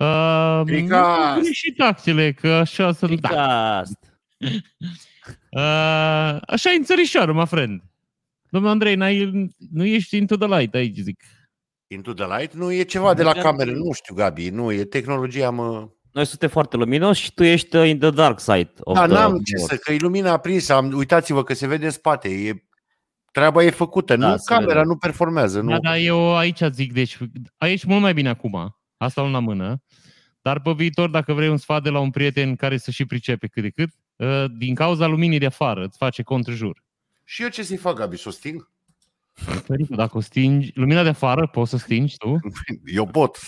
Uh, Tricast. nu și taxele, că așa sunt. Da. Tricast. Uh, așa e în țărișoară, mă friend. Domnul Andrei, n-ai, nu ești into the light aici, zic. Into the light nu e ceva de la Da. camere, nu știu, Gabi, nu, e tehnologia, mă... Noi suntem foarte luminoși și tu ești uh, in the dark side of Da, the n-am ce world. să, că e lumina aprinsă, am, uitați-vă că se vede în spate, e, treaba e făcută, Da, nu, se camera vede. nu performează, nu. Da, da, eu aici zic, deci aici mult mai bine acum. Asta la mână. Dar pe viitor, dacă vrei un sfat de la un prieten care să și pricepe cât de cât, uh, din cauza luminii de afară, îți face contrejur. Și eu ce să-i fac, Gabi, să o sting? Adică dacă o stingi, lumina de afară, poți să stingi tu? Eu pot.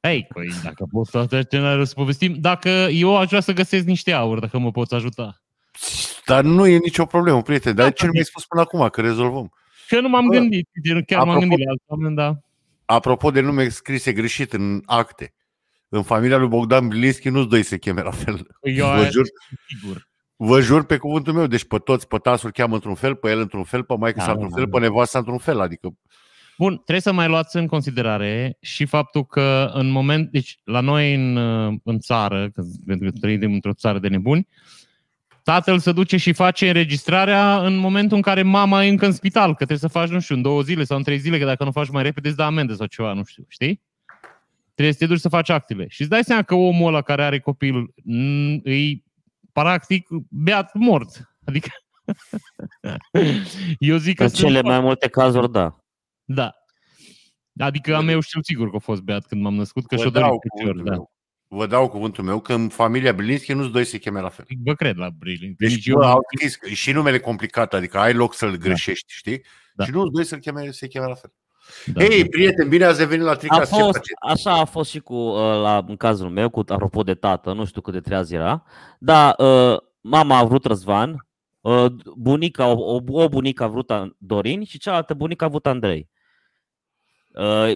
Ei, păi, dacă poți să atunci n-are să povestim. Dacă eu aș vrea să găsesc niște aur, dacă mă poți ajuta. Dar nu e nicio problemă, prieten. Dar Da, de ce nu mi-ai spus până acum că rezolvăm? Că nu m-am Bă, gândit, chiar m-am apropo- gândit la alți oameni, dar... Apropo de nume scrise greșit în acte, în familia lui Bogdan Bilinski nu-ți doi se cheme la fel. Eu Vă aia jur, sunt sigur. vă jur pe cuvântul meu, deci pe toți, pe tasul cheamă într-un fel, pe el într-un fel, pe maică Da, sa într-un da, fel, da. pe nevasta într-un fel, adică Bun, trebuie să mai luați în considerare și faptul că în moment, deci la noi în, uh, în țară, că, pentru că trăim într-o țară de nebuni, tatăl se duce și face înregistrarea în momentul în care mama e încă în spital, că trebuie să faci, nu știu, în două zile sau în trei zile, că dacă nu faci mai repede îți dă amendă sau ceva, nu știu, știi? Trebuie să te duci să faci actele. Și îți dai seama că omul ăla care are copil m, îi practic beat mort. Adică eu zic că În sunt cele mai multe cazuri, da. da. Adică am eu știu sigur că a fost beat când m-am născut, că vă și-o dau, dorit de cuvântul da. meu. Vă dau cuvântul meu că în familia Bilinski nu-ți doi se cheme la fel. Vă cred la Brilin. Deci Nici bă, eu, au scris că- și numele complicat, adică ai loc să-l greșești, știi? Da. Și nu-ți doi să-l cheme, se cheme la fel. da, Ei, da. prieten, bine ați revenit la A Tricast. Ce fost, faceți? așa a fost și cu, uh, la, în cazul meu, cu apropo de tată, nu știu cât de treaz era, dar uh, mama a vrut Răzvan, uh, bunica, o, o, o bunică a vrut An- Dorin și cealaltă bunică a vrut Andrei. Uh, s-a,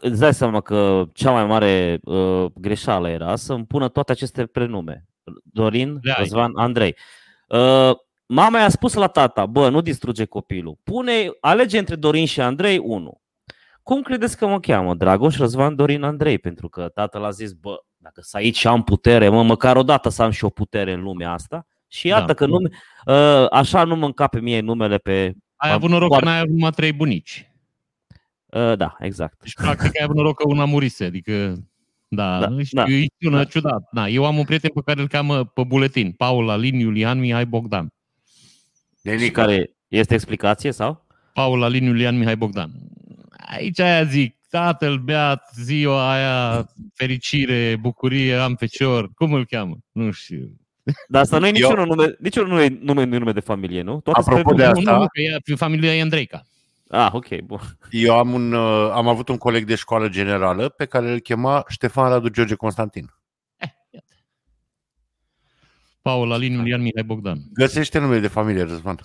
îți dai seama că cea mai mare uh, greșeală era să îmi pună toate aceste prenume. Dorin, Da, Răzvan, Andrei. Uh, mama i-a spus la tata, bă, nu distruge copilul. Pune, alege între Dorin și Andrei unul. Cum credeți că mă cheamă? Dragoș Răzvan Dorin Andrei, pentru că tatăl a zis, bă, dacă să aici am putere, mă, măcar odată să am și o putere în lumea asta. Și iată Da. că nu, uh, așa nu mă încape mie numele pe... Ai avut noroc că n-ai avut numai trei bunici. Uh, da, exact. Deci, practic, ai avut noroc că una murise. Adică, da, Da, da știu, da. e sună Da. ciudat. Da, eu am un prieten pe care îl cheamă pe buletin. Paul Alin Iulian Mihai Bogdan. Și Nenică. care este explicație sau? Paul Alin Iulian Mihai Bogdan. Aici aia zic, tatăl beat, ziua aia, fericire, bucurie, am fecior. Cum îl cheamă? Nu știu. Dar asta nu e Eu- niciunul nume, niciunul nu e nume, nume de familie, nu? Toate sunt Apropo de prenume. Nu, asta- nu, nu, că e, familia e Andreica. Ah, ok, bun. Eu am, un, uh, am avut un coleg de școală generală pe care îl chema Ștefan Radu George Constantin. Paul Alin Iulian Mihai Bogdan. Găsește numele de familie, Răzvan.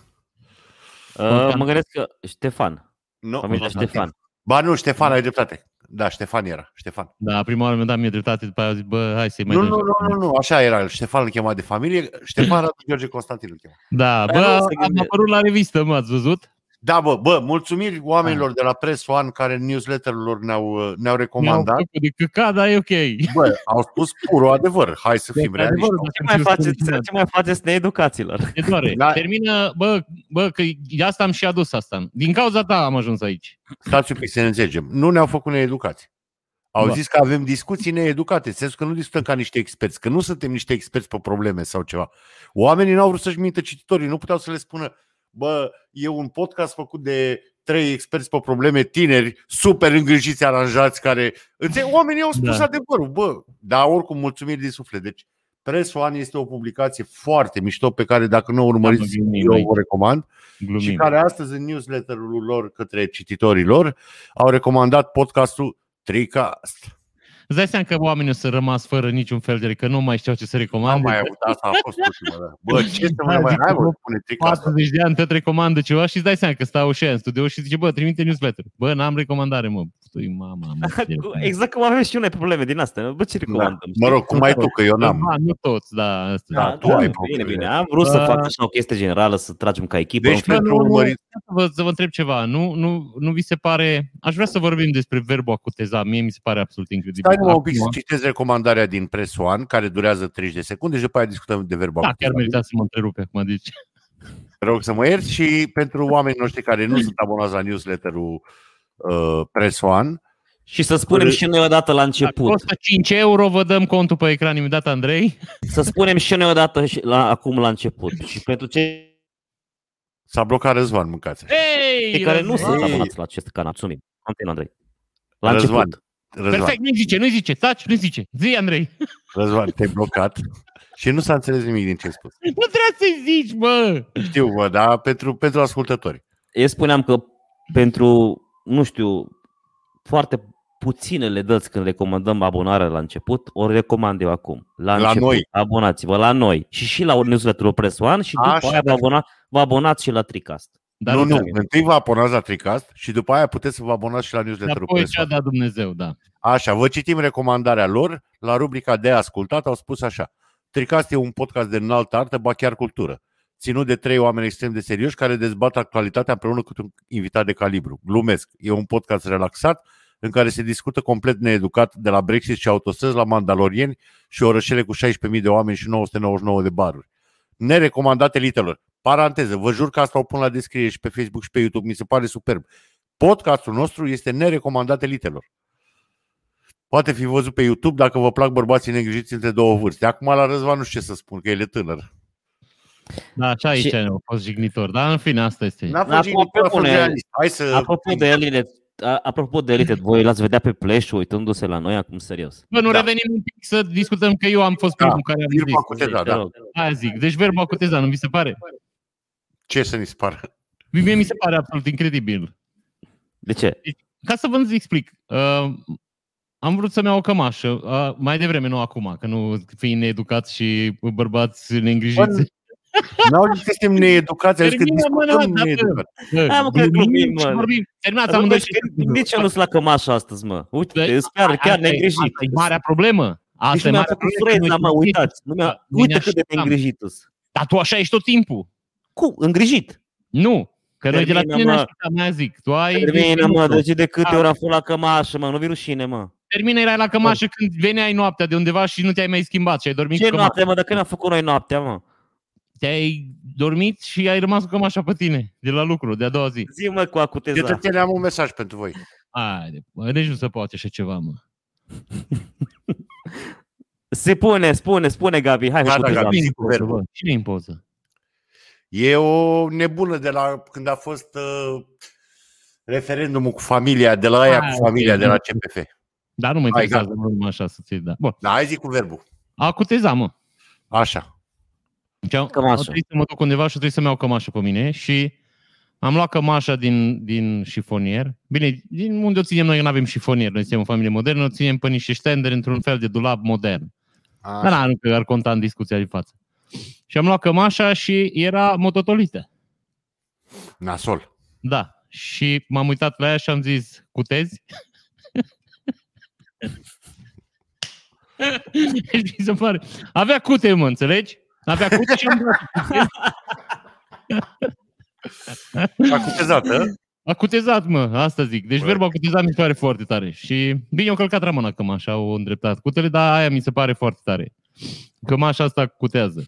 Uh, mă gândesc că Ștefan, Nu, familia Constantin. Ștefan. Ba nu, Ștefan, ai dreptate. Da, Ștefan era. Ștefan. Da, prima oară mi-a dat mie dreptate, după aia a zis, bă, hai să-i mai Nu, dăm nu, și- nu, nu, nu, așa era. Ștefan îl chema de familie. Ștefan Radu George Constantin îl chema. Da, Dar bă, nu se am gânde- apărut la revistă, mă, ați văzut? Da, bă, bă, mulțumiri oamenilor de la Press One care în newsletter-ul lor ne-au, uh, ne-au Mi-au recomandat. făcut de căcat, dar e ok. Bă, au spus purul adevăr. Hai să fim De realiști. adevăr, Ce dacă mai știu faceți, să- ce mai faceți needucaților? Te doare. Da. Termină, bă, bă, că de asta am și adus asta. Din cauza ta am ajuns aici. Stați un pic să ne înțelegem. Nu ne-au făcut needucați. Au Da. zis că avem discuții needucate, în sensul că nu discutăm ca niște experți, că nu suntem niște experți pe probleme sau ceva. Oamenii n-au vrut să-și mintă cititorii, nu puteau să le spună, bă, e un podcast făcut de trei experți pe probleme tineri, super îngrijiți, aranjați, care... Înțeleg? Oamenii au spus Da. adevărul, bă, dar oricum mulțumiri din suflet. Deci, Press One este o publicație foarte mișto pe care dacă nu o urmăriți, Da, mă, glumim eu aici. o recomand și Glumim. care astăzi în newsletterul lor către cititorii lor au recomandat podcastul Tricast. Îți dai seama că oamenii o să rămas fără niciun fel de... că nu mai știau ce să Am recomande. mai avut asta, a fost ultima. Da. Bă, ce să Da, mai mai zic hai, că mă, spune Tricast. 40 de ani tot recomandă ceva și îți dai seama că stau și aia în studio și zice, bă, trimite newsletter. Bă, n-am recomandare, mă. Păi, mama, mă. Exact cum avem și noi probleme din astea. Bă, ce Da. recomandăm? Mă rog, cum ai tu, că eu n-am. Da, nu toți, da. Asta. Da, tu ai bine, probleme. bine. Am vrut să Da. fac așa o chestie generală, să tragem ca echipă. Deci, în fel- pentru nu, nu, urmărit, Să vă, să vă întreb ceva. Nu, nu, nu vi se pare... Aș vrea să vorbim despre verbul a cuteza. Mie mi se pare absolut incredibil. stai Lasă-mă un pic acum. să citesc recomandarea din Press One, care durează 30 de secunde și după aia discutăm de verbal. Da, chiar merita să mă întrerupe acum, deci. Te rog să mă ierți și pentru oamenii noștri care nu sunt abonați la newsletterul uh, Press One, Și să spunem și noi odată la Dacă început. costă 5 euro, vă dăm contul pe ecran imediat, Andrei. Să spunem și noi odată și la, acum la început. Și pentru cei s-a blocat Răzvan, mâncați Ei, care nu Răzvan! sunt abonați la acest canal, mulțumim. Continuă, Andrei. La Răzvan. început. Răzvan, Perfect, nu-i zice, nu-i zice, taci, nu-i zice. Zi, Andrei. Răzvan, te-ai blocat și nu s-a înțeles nimic din ce ai spus. Nu trebuie să-i zici, bă! Știu, bă, dar pentru, pentru ascultători. Eu spuneam că pentru, nu știu, foarte puținele dăți când recomandăm abonarea la început, o recomand eu acum. La, La început, noi. Abonați-vă la noi. Și și la newsletterul Press One și după Așa. aia vă, abona, vă abonați și la Tricast. Dar nu, nu, trebuie. întâi vă abonați la Tricast și după aia puteți să vă abonați și la Dar newsletterul apoi Press ce a One. dat Dumnezeu, da. Așa, vă citim recomandarea lor. La rubrica de ascultat au spus așa. Tricast e un podcast de înaltă artă, ba chiar cultură. Ținut de trei oameni extrem de serioși care dezbat actualitatea împreună cu un invitat de calibru. Glumesc. E un podcast relaxat în care se discută complet needucat de la Brexit și autostrăzi la Mandalorieni și orășele cu 16.000 de oameni și 999 de baruri. Nerecomandat elitelor. Paranteză, vă jur că asta o pun la descriere și pe Facebook și pe YouTube. Mi se pare superb. Podcastul nostru este nerecomandat elitelor. Poate fi văzut pe YouTube dacă vă plac bărbații negrijiți între două vârste. Acum la Răzvan nu știu ce să spun, că el e tânăr. Da, și aici Și- a fost jignitor. Dar în fine, asta este. N-a Da, fost jignitor, a fost bune. realist. Hai să... Apropo de Elite, a- apropo de Elite, voi l-ați vedea pe Flash uitându-se la noi acum serios. Bă, nu Da. revenim un pic să discutăm că eu am fost Da, primul care am Firma zis. cu teza, Te da. rog. Aia zic. Deci verbul acuteza, nu vi se pare? Ce să ni se pară? Mie mi se pare absolut incredibil. De ce? Ca să vă explic. Uh, am vrut să-mi iau o cămașă, uh, mai devreme, nu acum, că nu fiind needucați și bărbați neîngrijiți. N-au zis că suntem needucați, au zis că Termină, mă, discutăm da, needucați. Bă, Hai, mă, că glumim, și mă. vorbim. Terminați Dar amândoi bă, și... De ce nu sunt la cămașă astăzi, mă? Uite, Bă, sunt chiar, chiar Asta e- neîngrijit. Asta e marea problemă. Asta Nici e nu mi-a marea făcut problemă. freza, mă, uitați. Nu mi-a... Da, Uite ne cât de așteptam. neîngrijit sunt. Dar tu așa ești tot timpul. Cu? Îngrijit. Nu. Că noi de la Termină, tine ne mă. așteptam, mai zic. Tu ai... Termină, mă, deci de câte Da. ori am fost la cămașă, mă, nu vi rușine, mă. Termină, erai la cămașă când veneai noaptea de undeva și nu te-ai mai schimbat și ai dormit Ce cu cămașa. noapte, mă, dacă ne-am făcut noi noaptea, mă? Te-ai dormit și ai rămas cu cămașa pe tine, de la lucru, de a doua zi. Zi, mă, cu acuteza. Cetățeni, am un mesaj pentru voi. Haide, bă, deci nu se poate așa ceva, mă. Se pune, spune, spune, Gabi. Hai, Gata, cu teza. Gabi. Cine zi e cu în poză, verbul. bă? Cine e în poză? E o nebună de la când a fost uh, referendumul cu familia, de la aia Ah, cu familia, ok. de la CPF. Dar nu mă Hai, interesează, nu numai așa să ți da. Bun, Da, hai zi cu verbul. acuteza, mă. Așa. Deci am, Cămașă. am trebuit să mă duc undeva și trebuie să-mi iau cămașă pe mine și am luat cămașa din, din șifonier. Bine, din unde o ținem noi, că nu avem șifonier, noi suntem o familie modernă, o ținem pe niște stendere într-un fel de dulap modern. Așa. Dar nu că ar conta în discuția de față. Și am luat cămașa și era mototolită. Nasol. Da. Și m-am uitat la ea și am zis, cutezi? Deci mi se pare. Avea cute, mă, înțelegi? Avea cute și am dat. Acutezată. A cutezat, mă, asta zic. Deci Bă. verbul a cutezat mi se pare foarte tare. Și bine, o călcat rămâna cămașa, o îndreptat cutele, dar aia mi se pare foarte tare. Cămașa asta cutează.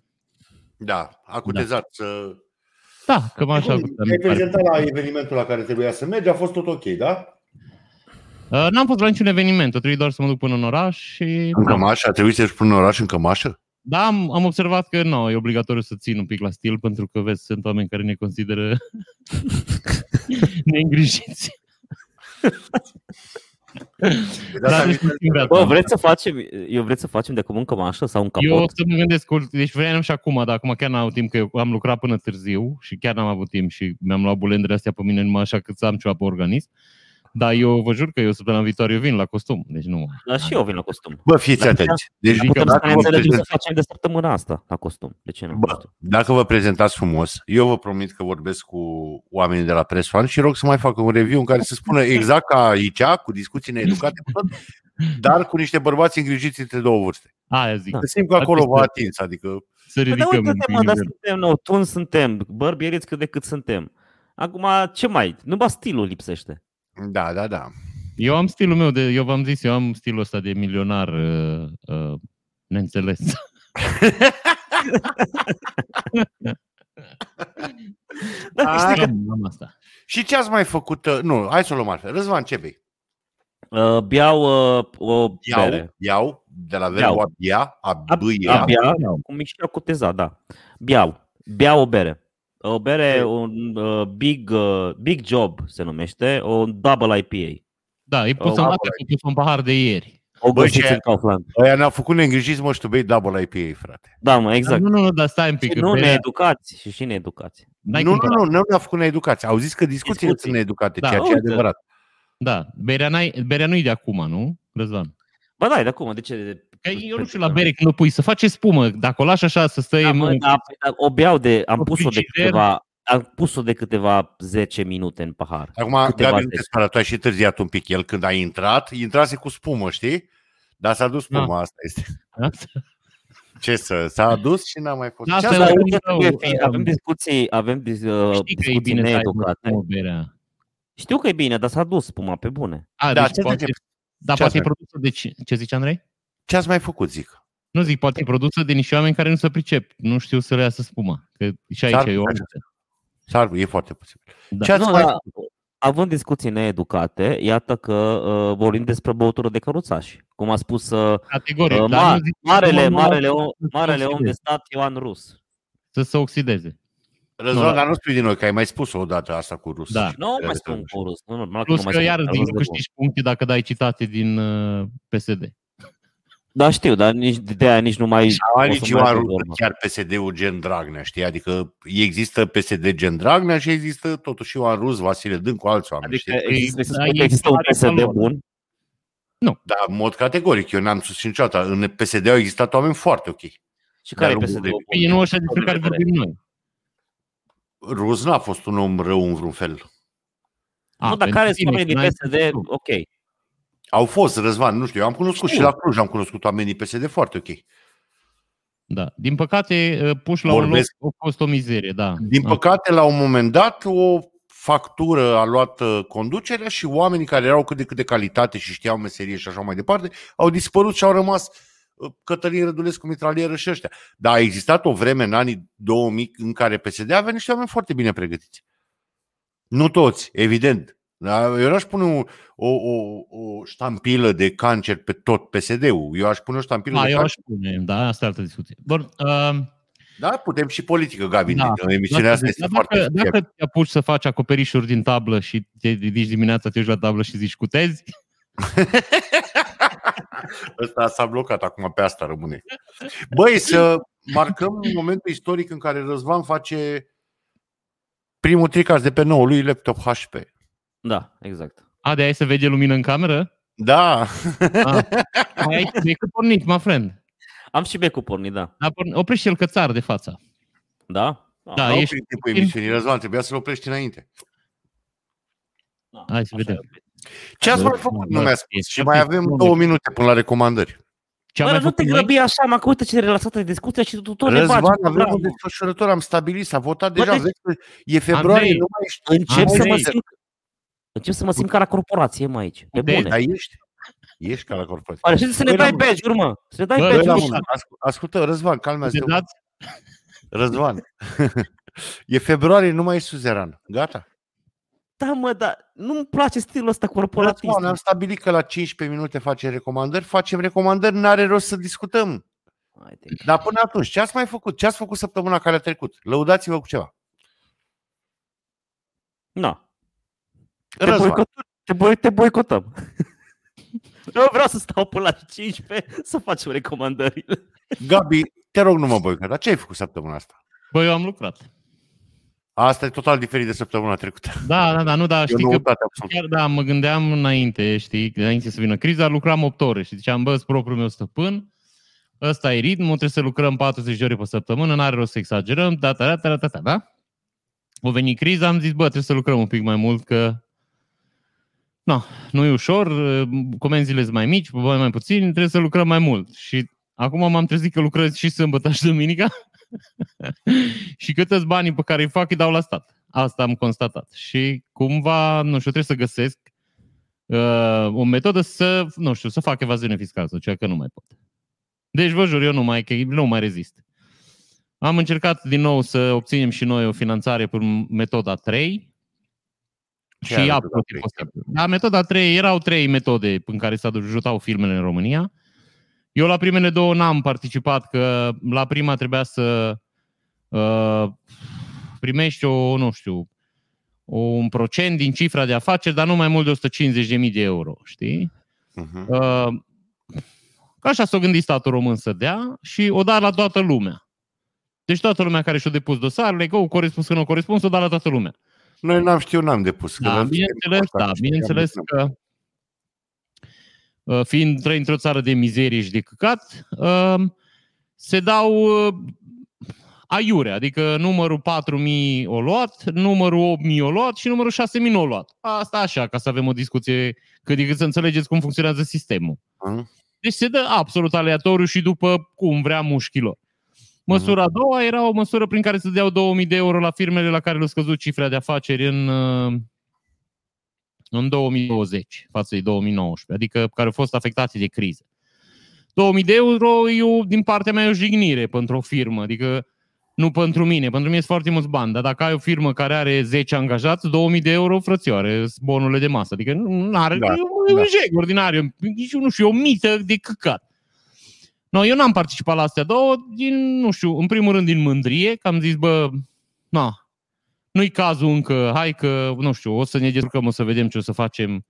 Da, acutezat. să- Da, cămașa Bun, cutează. Ai mi se pare. prezentat la evenimentul la care trebuia să mergi, a fost tot ok, da? Uh, N-am fost la niciun eveniment, o trebuie doar să mă duc până în oraș și... În cămașă? A trebuit să-și pună în oraș în cămașă? Da, am, am observat că nu, e obligatoriu să țin un pic la stil, pentru că, vezi, sunt oameni care ne consideră neîngrijiți. De Da, asta deci mi- nu știu, gata. Bă, vreți să facem, eu vreți să facem de acum în cămașă sau un capot? Eu o să mă gândesc, cu- deci vreau și acum, dar acum chiar n-am avut timp, că eu am lucrat până târziu și chiar n-am avut timp și mi-am luat bulendele astea pe mine numai așa cât să am ceva pe organism. Dar eu vă jur că eu săptămâna viitoare eu vin la costum, deci nu. Dar și eu vin la costum. Bă, fiți Dar atenți. Deci Adică Putem să dacă ne vă, înțelegem să prezent... facem de săptămâna asta la costum. De ce nu? Bă, dacă vă prezentați frumos, eu vă promit că vorbesc cu oamenii de la Press One și rog să mai facă un review în care să spună exact ca aici, cu discuții needucate, cu tot, dar cu niște bărbați îngrijiți între două vârste. Aia zic, Să simt că acolo v-a atins, adică să Păi da, ridicăm. uite, un mă, dar nivel. suntem nou, tun suntem, bărbieriți cât de cât suntem. Acum, ce mai? Numai stilul lipsește. Da, da, da. Eu am stilul meu de, eu v-am zis, eu am stilul ăsta de milionar uh, uh, neînțeles. Da, știi că, am, am asta. Și ce ați mai făcut? uh, Nu, hai să o luăm altfel. Răzvan, ce bei? uh, beau uh, o Iau, bere. iau, de la Iau. verbul a bia, a A, bâia. a bea, cum e și a coteza, da. Beau. Beau o bere. O bere, un uh, big, uh, big job se numește, o double IPA. Da, e pus Oh, în, apă. e pus în pahar de ieri. O Bă, găsiți ce- în Kaufland. Aia ne-a făcut neîngrijiți, mă, și tu bei double IPA, frate. Da, mă, exact. Dar nu, nu, nu, dar stai un Și pic. nu berea- needucați și și needucați. n-ai nu, nu, cumpărat. nu, nu ne-a făcut needucație. Au zis că discuțiile Discuții. sunt needucate, Da, ceea ce e uite. adevărat. Da, berea, n-ai, berea nu e de acum, nu, Răzvan? Ba da, e de acum, de ce? Că eu nu știu la bere când o pui, să face spumă. Dacă o lași așa să stai... Da, mă, mă, da, da, o beau de, am O pus-o de frigider. câteva, am pus-o de câteva 10 minute în pahar. Acum, Câteva Gabi, nu te zeci. spera, tu ai și târziat un pic. El când a intrat, intrase cu spumă, știi? Dar s-a dus spuma, asta este. Ce să, s-a adus și n-a mai fost. Da, Ce asta ați e mai- la- Uite, rău, fie, um, avem discuții, avem dis, uh, Știi că e discuții bine să ai needucate. o berea. Știu că e bine, dar s-a dus spuma pe bune. A, Da, deci ce poate, zice? da, Ce poate e ați mai- produsă de... ce- Ce zice Andrei? Ce ați mai făcut, zic? Nu zic, poate e produsă de niște oameni care nu se pricep. Nu știu să le iasă spuma. Că și aici S-ar e o... putea. S-ar, e foarte posibil. Da. Ce ați Nu, mai dar, având discuții needucate, iată că uh, vorbim despre băutură de căruțași. Cum a spus uh, Categoric. uh, dar ma, nu zic- marele, nu mă- marele, om, să se marele om de oxideze. stat Ioan Rus. Să se oxideze. Răzvan, Nu, dar nu spui din noi, că ai mai spus-o odată asta cu rus. Da. Nu mai spun cu rus. Nu, normal că Plus nu mai că spun iar cu zic, rus nu de bun. câștigi puncte dacă dai citate din uh, PSD. Da, știu, dar nici de aia nici nu mai... Și o să nici mai Ioan ajung Rus, urmă. chiar PSD-ul gen Dragnea, știi? Adică există PSD gen Dragnea și există totuși Ioan Rus, Vasile Dâncu, alți oameni, Adică știi? există, se da, spune că e există un istoria PSD lor. bun. Dar în mod categoric, eu n-am susținut niciodată. În PSD au existat oameni foarte ok. Și care e De-a PSD lungul bun? Păi nu așa despre care Vedere. vorbim noi. Rus n-a fost un om rău în vreun fel. A, Nu, dar pentru care sunt tine, oamenii din n-ai PSD? spus tu. Ok. Au fost, Răzvan, nu știu, eu am cunoscut Știu. și la Cluj, am cunoscut oamenii PSD foarte ok. Da. Din păcate, uh, puși la Vorbesc- un loc a fost o mizerie, da. Din Ah. păcate, la un moment dat, o factură a luat uh, conducerea și oamenii care erau cât de cât de calitate și știau meserie și așa mai departe, au dispărut și au rămas uh, Cătălin Rădulescu, mitralieră și ăștia. Dar a existat o vreme în anii 2000 în care PSD avea niște oameni foarte bine pregătiți. Nu toți, evident. Dar eu n-aș pune o, o, o, o ștampilă de cancer pe tot PSD-ul. Eu aș pune o ștampilă Da, de eu cancer. aș spune, da, asta e altă discuție. Bun, uh, Da, putem și politică, Gabi. Da. Da, emisiunea asta dacă, este dacă, foarte dacă te apuci să faci acoperișuri din tablă și te ridici dimineața, te duci la tablă și zici cutezi, Ăsta s-a blocat, acum pe asta rămâne. Băi, să marcăm un moment istoric în care Răzvan face primul tricas de pe noul lui laptop HP. Da, exact. a, de aia se vede lumină în cameră? Da, A, ai decât pornit, my friend. Am și becul pornit, da. Da, porn- oprește el cățar de fața. Da? Da, a ești oprit timpul emisiunii. Răzvan, trebuia să-l oprești înainte. Da, Hai să așa vedem. e. Ce ați Da, mai făcut? da, Nu mi-a e spus. Și foarte mai avem bun. două minute până la recomandări. Ce am Bă, mai nu te făcut noi? grăbi așa, mă, că uite ce relaxată e discuția și tu tot ne bagi. Răzvan, cu avem dragul. un desfășurător, am stabilit, s-a votat Bă, deja. deci- Vezi că e februarie, Andrei, nu mai ești. Încep să mă Andrei. simt Încep să mă simt ca la corporație, mă, aici. Pe Uite, bune. Dar ești. Ești ca la corporație. Pare și să ne Băi, dai la- badge urmă. Să ne dai Bă, Băi, badge la Băi, urmă. mână. Ascult- Ascultă, Răzvan, calmează De dați? Răzvan, e februarie, nu mai ești suzeran. Gata? Da, mă, dar nu-mi place stilul ăsta corporatist. Răzvan, am stabilit că la 15 minute facem recomandări, facem recomandări, n-are rost să discutăm. Hai, te- Dar până atunci, ce ați mai făcut? Ce ați făcut săptămâna care a trecut? Lăudați-vă cu ceva. Na. Te, Răzvan, boicotăm. Te, boi, te boicotăm. Eu vreau să stau până la 15 să facem recomandările. Gabi, te rog, nu mă boicota. Ce ai făcut săptămâna asta? Bă, eu am lucrat. Asta e total diferit de săptămâna trecută. Da, da, da, nu, da, E o știi că noutate absolut. chiar da, mă gândeam înainte, știi, înainte să vină criza, lucram 8 ore și ziceam, bă, propriul meu stăpân, ăsta e ritmul, trebuie să lucrăm 40 de ore pe săptămână, n-are rost să exagerăm, da, da, da, da, da, da, da. O venit criza, am zis, bă, trebuie să lucrăm un pic mai mult, că no, nu e ușor, comenzile sunt mai mici, bani mai puțini, trebuie să lucrăm mai mult. Și acum m-am trezit că lucrez și sâmbătă și duminica și cât banii pe care îi fac îi dau la stat. Asta am constatat. Și cumva, nu știu, trebuie să găsesc uh, o metodă să, nu știu, să fac evaziune fiscală sau ceva, că nu mai pot. Deci vă jur, eu nu mai, că nu mai rezist. Am încercat din nou să obținem și noi o finanțare prin metoda 3 Ce și are absolut metoda 3? imposibil. La metoda 3 erau trei metode în care se ajutau filmele în România. Eu la primele două n-am participat, că la prima trebuia să uh, primești o, nu știu, o, un procent din cifra de afaceri, dar nu mai mult de 150.000 de euro, știi? Mhm. Uh, Că așa s-a gândit statul român să dea și o da la toată lumea. Deci toată lumea care și-a depus dosarele, că o corespuns, că nu corespuns, o da la toată lumea. Noi n-am știut, n-am depus. că Da, n-am bineînțeles, știut da, asta, bineînțeles știam, că uh, fiind trăi într-o țară de mizerie și de căcat, uh, se dau uh, aiure, adică numărul 4.000 o luat, numărul 8.000 o luat și numărul 6.000 nu o luat. Asta așa, ca să avem o discuție cât de cât să înțelegeți cum funcționează sistemul. Mhm. Deci se dă absolut aleatoriu și după cum vrea mușchilor. Măsura a doua era o măsură prin care se deau 2000 de euro la firmele la care le-au scăzut cifra de afaceri în, uh, în 2020 față de 2019, adică care au fost afectate de criză. 2000 de euro e o, din partea mea e o jignire pentru o firmă, adică nu pentru mine, pentru mine sunt foarte mulți bani, dar dacă ai o firmă care are 10 angajați, 2000 de euro, frățioare, sunt bonurile de masă, adică nu are, Da, da, e, un- e da. un jeg ordinar, e un- nici nu știu, e o mită de căcat. No, eu n-am participat la astea două, din, nu știu, în primul rând din mândrie, că am zis, bă, na, nu-i cazul încă, hai că, nu știu, o să ne descurcăm, o să vedem ce o să facem.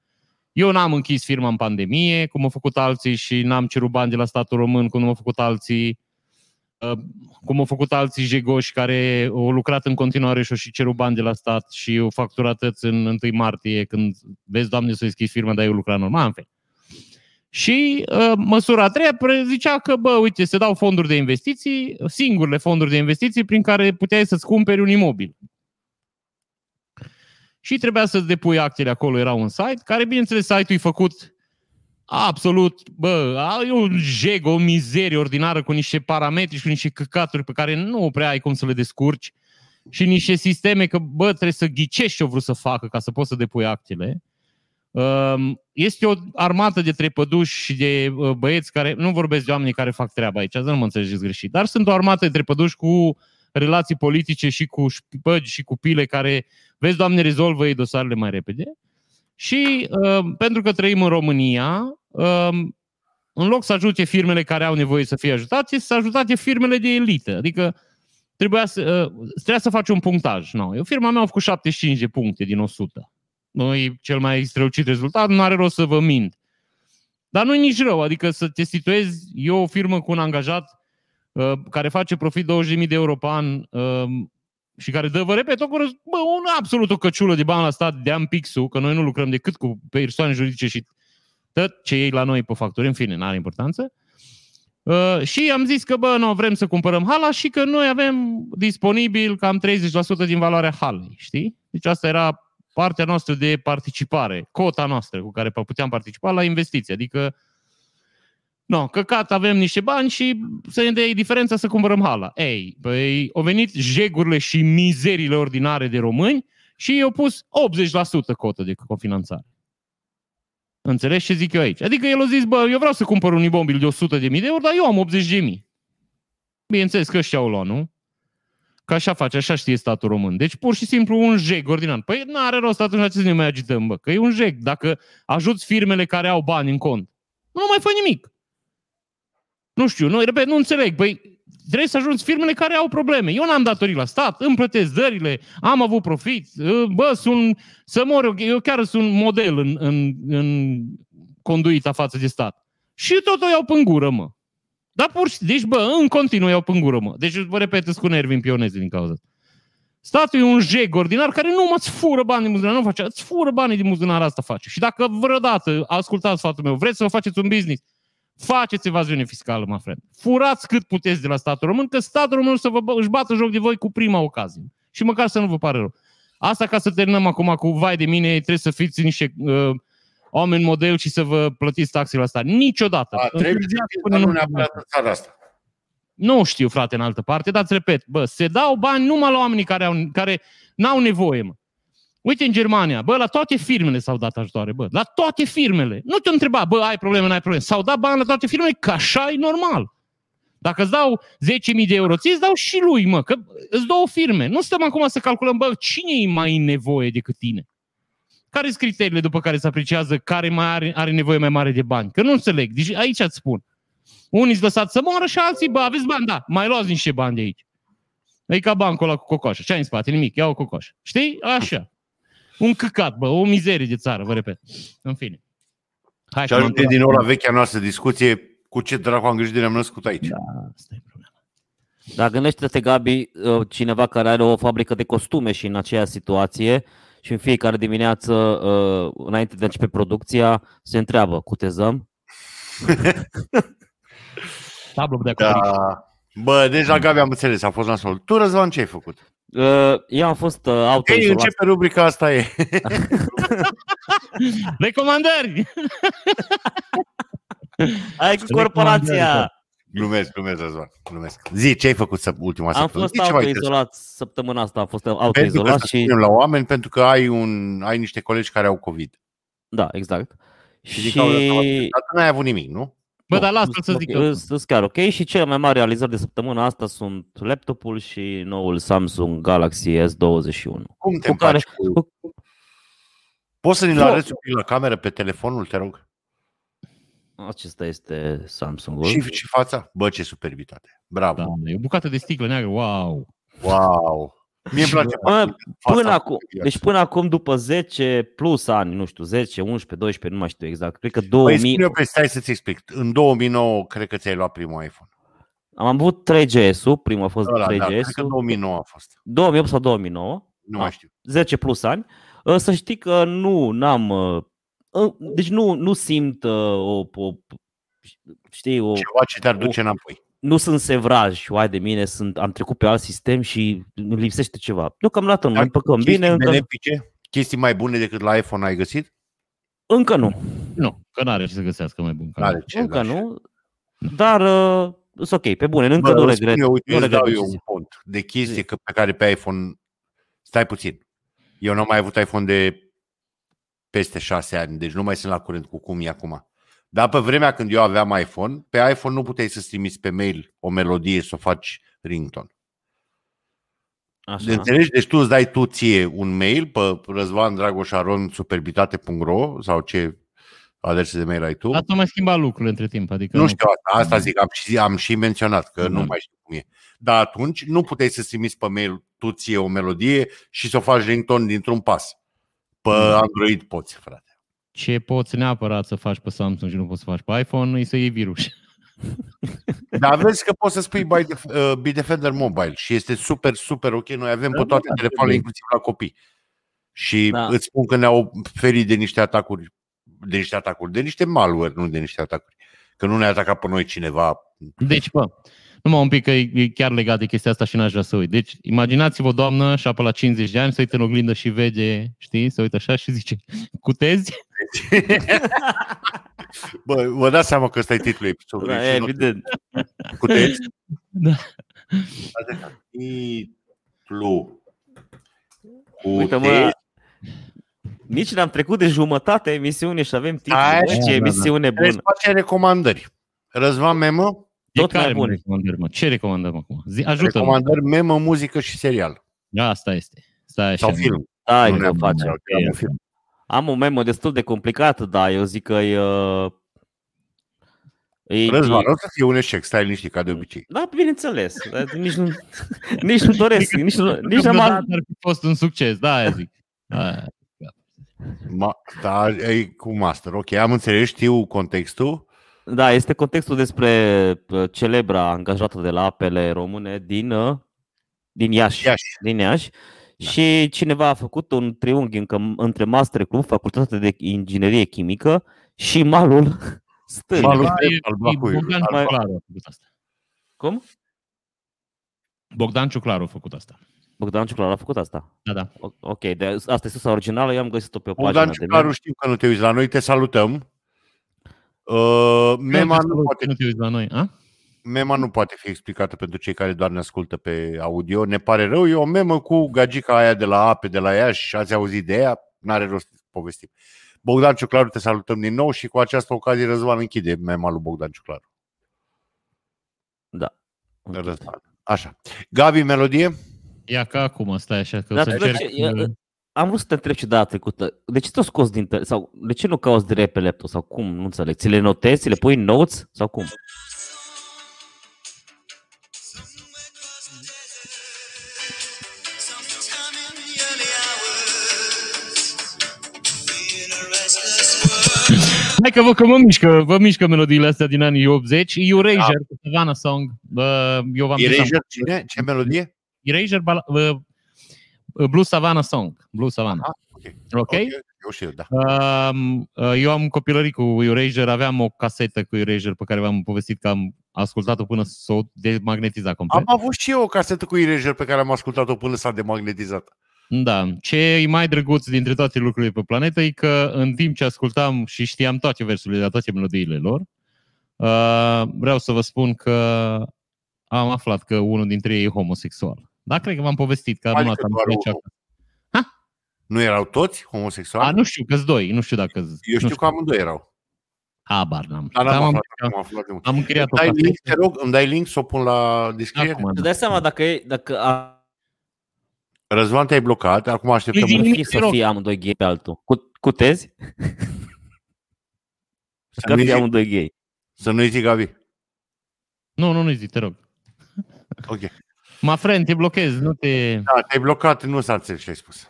Eu n-am închis firma în pandemie, cum au făcut alții și n-am cerut bani de la statul român, cum au făcut alții, uh, cum au făcut alții jegoși care au lucrat în continuare și au și cerut bani de la stat și au facturat tăți în 1 martie, când vezi, Doamne, să deschis firma, dar eu lucra normal, în fel. Și uh, măsura a treia zicea că, bă, uite, se dau fonduri de investiții, singurele fonduri de investiții prin care puteai să-ți cumperi un imobil. Și trebuia să-ți depui actele acolo, era un site, care, bineînțeles, site-ul e făcut absolut, bă, a- e un jeg, o mizerie ordinară cu niște parametri și cu niște căcaturi pe care nu prea ai cum să le descurci și niște sisteme că, bă, trebuie să ghicești ce-o vrut să facă ca să poți să depui actele. Um, Este o armată de trepăduși și de uh, băieți care, nu vorbesc de oamenii care fac treaba aici, să nu mă înțelegeți greșit, dar sunt o armată de trepăduși cu relații politice și cu șpăgi și cu pile care, vezi, Doamne, rezolvă ei dosarele mai repede. Și uh, pentru că trăim în România, uh, în loc să ajute firmele care au nevoie să fie ajutate, să ajutate firmele de elită. Adică trebuia să, uh, trebuia să faci un punctaj. No, eu firma mea a făcut 75 de puncte din 100. Nu e cel mai strălucit rezultat, nu are rost să vă mint. Dar nu e nici rău, adică să te situezi, eu o firmă cu un angajat uh, care face profit 20.000 de euro pe an uh, și care dă, vă repet, o cură, bă, un, absolut o căciulă de bani la stat de am pixul, că noi nu lucrăm decât cu persoane juridice și tot ce iei la noi pe facturi, în fine, n-are importanță. Uh, și am zis că, bă, nu, vrem să cumpărăm hala și că noi avem disponibil cam 30% din valoarea halei, știi? Deci asta era partea noastră de participare, cota noastră cu care puteam participa la investiții. Adică, no, căcat, avem niște bani și să ne dea diferența să cumpărăm hala. Ei, păi, au venit jegurile și mizerile ordinare de români și i-au pus 80% cotă de cofinanțare. Înțelegi ce zic eu aici? Adică el a zis, bă, eu vreau să cumpăr un imobil de 100 de mii de euro, dar eu am 80 de mii. Bineînțeles că ăștia au luat, nu? Că așa face, așa știe statul român. Deci pur și simplu un jeg ordinar. Păi nu are rost atunci ce să ne mai agităm, bă, că e un jeg. Dacă ajuți firmele care au bani în cont, nu mai fă nimic. Nu știu, nu, repet, nu înțeleg. Păi trebuie să ajungi firmele care au probleme. Eu n-am datorii la stat, îmi plătesc dările, am avut profit, bă, sunt, să mor, eu chiar sunt model în, în, în conduita față de stat. Și tot o iau pe gură, mă. Dar pur și deci, bă, în continuu iau pe gură, mă. Deci, vă repet, îți cu nervi în pioneze din cauza asta. Statul e un jeg ordinar care nu mă îți fură bani din buzunar, nu face, îți fură banii din buzunar, asta face. Și dacă vreodată, ascultați sfatul meu, vreți să vă faceți un business, faceți evaziune fiscală, mă friend. Furați cât puteți de la statul român, că statul român o să vă, își bată joc de voi cu prima ocazie. Și măcar să nu vă pare rău. Asta ca să terminăm acum cu vai de mine, trebuie să fiți niște uh, oameni model și să vă plătiți taxele la stat. Niciodată. A, trebuie să Întârziați fie, până dar nu nu- neapărat în țara asta. nu știu, frate, în altă parte, dar îți repet, bă, se dau bani numai la oamenii care, au, care n-au nevoie, mă. Uite în Germania, bă, la toate firmele s-au dat ajutoare, bă, la toate firmele. Nu te întreba, bă, ai probleme, n-ai probleme. S-au dat bani la toate firmele, că așa e normal. Dacă îți dau 10.000 de euro, ți îți dau și lui, mă, că îți două firme. Nu stăm acum să calculăm, bă, cine e mai în nevoie decât tine? Care sunt criteriile după care se apreciază care mai are, are nevoie mai mare de bani? Că nu înțeleg. Deci aici îți spun. Unii sunt lăsați să moară și alții, bă, aveți bani, da, mai luați niște bani de aici. E ca bancul ăla cu cocoșă. Ce ai în spate? Nimic, ia o cocoșă. Știi? Așa. Un căcat, bă, o mizerie de țară, vă repet. În fine. Hai și ajungem din nou la vechea noastră discuție cu ce dracu am grijă de ne-am născut aici. Da, asta e problema. Dar gândește-te, Gabi, uh, cineva care are o fabrică de costume și în aceea situație și în fiecare dimineață, uh, înainte de a începe producția, se întreabă, cutezăm? Tablă de acoperiș. Da. Bă, deci la Gabi am înțeles, a fost nasol. Tu, Răzvan, ce ai făcut? Uh, eu am fost uh, auto Ei, începe rubrica asta e. Recomandări! Hai cu corporația! Glumesc, glumesc, Răzvan, glumesc. Zi, ce ai făcut să, ultima am săptămână? Am fost autoizolat săptămâna asta, am fost autoizolat și... la oameni pentru că ai, un, ai niște colegi care au COVID. Da, exact. Și, și... Dar nu ai avut nimic, nu? Bă, dar lasă să zic eu. Sunt chiar ok și cele mai mari realizări de săptămâna asta sunt laptopul și noul Samsung Galaxy S21. Cum te cu care... cu... Poți să ne-l arăți un pic la cameră pe telefonul, te rog? Acesta este Samsung. Și, și fața? Bă, ce superbitate. Bravo. Da, e o bucată de sticlă neagră, wow. Wow. Mie îmi place până, până acum, deci până acum, după 10 plus ani, nu știu, 10, 11, 12, nu mai știu exact, cred că 2000... Păi spune eu, pe stai să-ți explic. În 2009, cred că ți-ai luat primul iPhone. Am avut 3GS-ul, primul a fost Ăla, 3GS-ul. Da, cred că 2009 a fost. 2008 sau 2009. Nu mai știu. 10 plus ani. Ă, să știi că nu, n-am... Ă, ă, deci nu, nu simt o, o știi, o... Ceva ce te-ar duce o, înapoi nu sunt sevraj, uai de mine, sunt, am trecut pe alt sistem și îmi lipsește ceva. Deocamdată nu, împăcăm bine. Încă... Benefice? Chestii mai bune decât la iPhone ai găsit? Încă nu. Nu, că n-are ce să găsească mai bun. N-are ce, încă nu, dar uh, sunt ok, pe bune, încă Bă, nu regret. Eu, uite, nu regret dau eu un pont de chestii că, pe care pe iPhone, stai puțin, eu nu am mai avut iPhone de peste șase ani, deci nu mai sunt la curent cu cum e acum. Dar pe vremea când eu aveam iPhone, pe iPhone nu puteai să-ți trimiți pe mail o melodie să o faci ringtone. Așa. De înțelegi? Deci tu îți dai tu ție un mail pe Răzvan Dragoș Aron superbitate.ro sau ce adrese de mail ai tu. Asta mai schimba lucrurile între timp. Adică nu, nu știu asta, asta zic, am și, am și menționat că mm-hmm. nu mai știu cum e. Dar atunci nu puteai să trimiți pe mail tu ție o melodie și să o faci ringtone dintr-un pas. Pe mm-hmm. Android poți, frate ce poți neapărat să faci pe Samsung și nu poți să faci pe iPhone, e să iei virus. Dar vezi că poți să spui by uh, Bitdefender Mobile și este super, super ok. Noi avem da, pe toate da, telefoanele, inclusiv la copii. Și da. îți spun că ne-au ferit de niște atacuri, de niște atacuri, de niște malware, nu de niște atacuri. Că nu ne-a atacat pe noi cineva. Deci, bă, numai un pic că e chiar legat de chestia asta și n-aș vrea să uit. Deci, imaginați-vă o doamnă și apă la 50 de ani, se uită în oglindă și vede, știi, se uită așa și zice, cutezi? Bă, vă dați seama că ăsta e titlul episodului. Da, evident. Cutezi? Da. Titlu. Uite, mă, nici n-am trecut de jumătate emisiune și avem titlul. Ce da, emisiune da, da. bună. Face recomandări. Răzvan Memă? Tot mai bun. Recomandări, mă? Ce recomandăm acum? Zi, ajută Recomandări, memă, muzică și serial. Da, asta este. Stai Sau film. Stai că face. Okay. Film. Am un memă destul de complicat, dar eu zic că e... Uh, e Răzvan, o să fie un eșec, stai liniștit ca de obicei. Da, bineînțeles. nici, nu, nici nu doresc. Nici, nu, nici am ar fi fost un succes, da, aia zic. Ma, da, e cu master, ok, am înțeles, știu contextul. Da, este contextul despre uh, celebra angajată de la apele române din, uh, din Iași. Iași. Din Iași. Da. Și cineva a făcut un triunghi încă între Master Club, Facultatea de Inginerie Chimică și malul stângii. Malul al Bogdan Ciuclaru a făcut asta. Cum? Bogdan Ciuclaru a făcut asta. Bogdan Ciuclaru a făcut asta? Da, da. Ok, de asta este originală, eu am găsit-o pe o Bogdan pagină Bogdan Ciuclaru știu că nu te uiți la noi, te salutăm. Uh, Mema nu poate... Nu te uiți la noi, a? Mema nu poate fi explicată pentru cei care doar ne ascultă pe audio. Ne pare rău, e o memă cu gagica aia de la ape, de la Iași. Ați auzit de ea? N-are rost să povestim. Bogdan Ciuclaru, te salutăm din nou și cu această ocazie Răzvan închide mema lui Bogdan Ciuclaru. Da. Răzvan. Așa. Gabi, melodie? Ia ca acum, stai așa, că o Dar să tu de încerc... ce- e- Am vrut să te întreb și data trecută. De ce te-o scos din tele- sau de ce nu cauți direct pe laptop sau cum? Nu înțeleg. Ți le notezi, ți le pui în notes sau cum? Hai că vă că mă mișcă, vă mișcă melodiile astea din anii 80. Erasure cu Savannah Song. Bă, eu v-am zis, am- Erasure? Cine? Ce melodie? Erasure, bala- uh, uh, Blue Savannah Song. Blue Savannah. Ah, ok. Ok? Eu știu, da. Um, uh, eu am copilărit cu Erasure, aveam o casetă cu Erasure pe care v-am povestit că am ascultat-o până să o demagnetiza complet. Am avut și eu o casetă cu Erasure pe care am ascultat-o până s-a demagnetizat. Da. Ce e mai drăguț dintre toate lucrurile pe planetă e că în timp ce ascultam și știam toate versurile, toate melodiile lor, uh, vreau să vă spun că am aflat că unul dintre ei e homosexual. Da, cred că v-am povestit că am Adică luat am doar plăcea- unul. Nu erau toți homosexuali? A, nu știu, că doi, nu știu dacă eu știu că amândoi erau. Habar n-am. Dar Dar n-am am, aflat, am aflat de mult. am închiriat o Îmi dai link, casetă. te rog, îmi dai link să o pun la descriere? Acum, Îți da. dai seama dacă e, dacă a, Răzvan te-ai blocat, acum așteptăm. Îi zi un- nimic, fi te să rog. fie amândoi gay pe altul. Cu, cu tezi? Să Că nu-i fie zic- amândoi gay. Să nu-i zic Gabi. Nu, nu, nu zi, te rog. Ok. Ma friend, te blochezi, nu te... Da, te-ai blocat, nu s-a înțeles ce ai spus.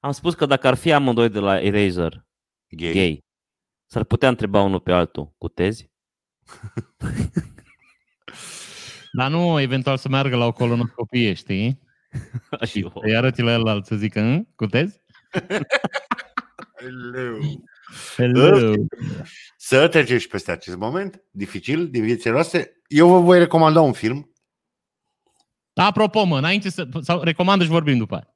Am spus că dacă ar fi amândoi de la Eraser Gay. gay, s-ar putea întreba unul pe altul. Cu tezi? Dar nu, eventual să meargă la o colonoscopie, știi? Și Eu. să-i arăți la el să zică, "Hă? cutezi? Hello. Hello. Să trecem și peste acest moment dificil din viețile noastre. Eu vă voi recomanda un film. Apropo, mă, înainte să... Sau recomandă și vorbim după aia.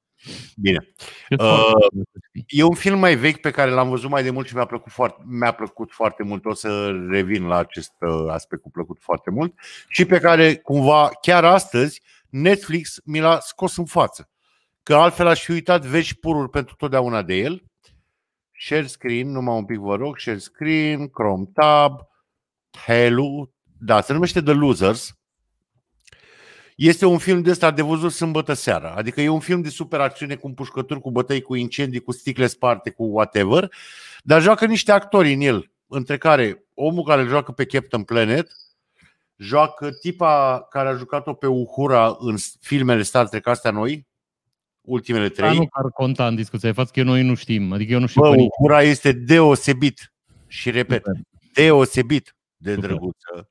Bine. Eu Uh, foarte curios să știi. E un film mai vechi pe care l-am văzut mai de mult și mi-a plăcut foarte, mi-a plăcut foarte mult. O să revin la acest uh, aspect cu plăcut foarte mult. Și pe care cumva chiar astăzi Netflix mi l-a scos în față. Că altfel aș fi uitat veci pururi pentru totdeauna de el. Share screen, numai un pic vă rog, share screen, Chrome tab, Hello, da, se numește The Losers. Este un film de ăsta de văzut sâmbătă seara. Adică e un film de superacțiune cu împușcături, cu bătăi, cu incendii, cu sticle sparte, cu whatever. Dar joacă niște actori în el, între care omul care îl joacă pe Captain Planet, joacă tipa care a jucat-o pe Uhura în filmele Star Trek astea noi, ultimele Dar trei. nu ar conta în discuția de față, că noi nu știm. Adică eu nu știu Bă, pe nici. Uhura este deosebit. Și repet, Super. deosebit de Super. drăguță.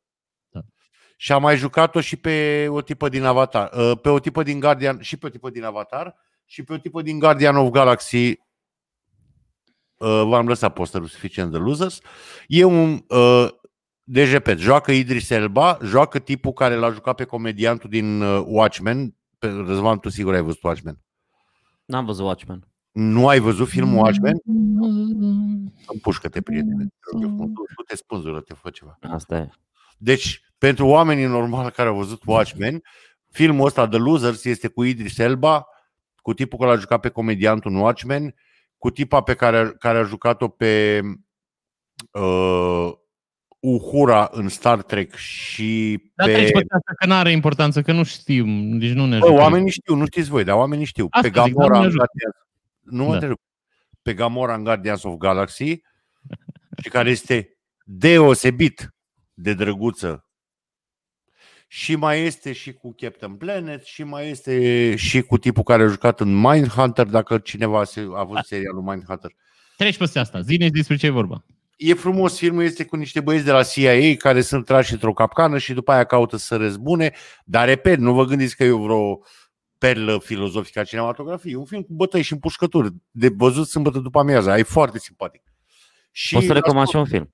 Da. Și a mai jucat-o și pe o tipă din Avatar, uh, pe o tipă din Guardian, și pe o tipă din Avatar și pe o tipă din Guardian of Galaxy. Uh, V-am lăsat posterul suficient de losers. E un uh, deci repet, joacă Idris Elba, joacă tipul care l-a jucat pe comediantul din uh, Watchmen. Pe Răzvan, tu sigur ai văzut Watchmen. N-am văzut Watchmen. Nu ai văzut filmul Watchmen? Împușcă-te, prietene. te rog eu frumos. Tu, tu te spânzură, te fă ceva. Asta e. Deci, pentru oamenii normali care au văzut Watchmen, filmul ăsta, The Losers, este cu Idris Elba, cu tipul care l-a jucat pe comediantul în Watchmen, cu tipa pe care, care a jucat-o pe uh, Uhura în Star Trek și Dar pe... treci pe asta că nu are importanță, că nu știm, deci nu ne Bă, ajută. oamenii știu, nu știți voi, dar oamenii știu. Asta pe zic, Gamora dar nu în ne Guardians, nu mă Da. întreb. Pe Gamora în Guardians of Galaxy și care este deosebit de drăguță. Și mai este și cu Captain Planet și mai este și cu tipul care a jucat în Mindhunter, dacă cineva se- a văzut serialul Mindhunter. Treci peste asta, zine despre ce e vorba. E frumos, filmul este cu niște băieți de la CIA care sunt trași într-o capcană și după aia caută să răzbune, dar repet, nu vă gândiți că e vreo perlă filozofică a cinematografiei. E un film cu bătăi și împușcături, de văzut sâmbătă după amiază. E foarte simpatic. Și Poți să la recomand și scurt- un film.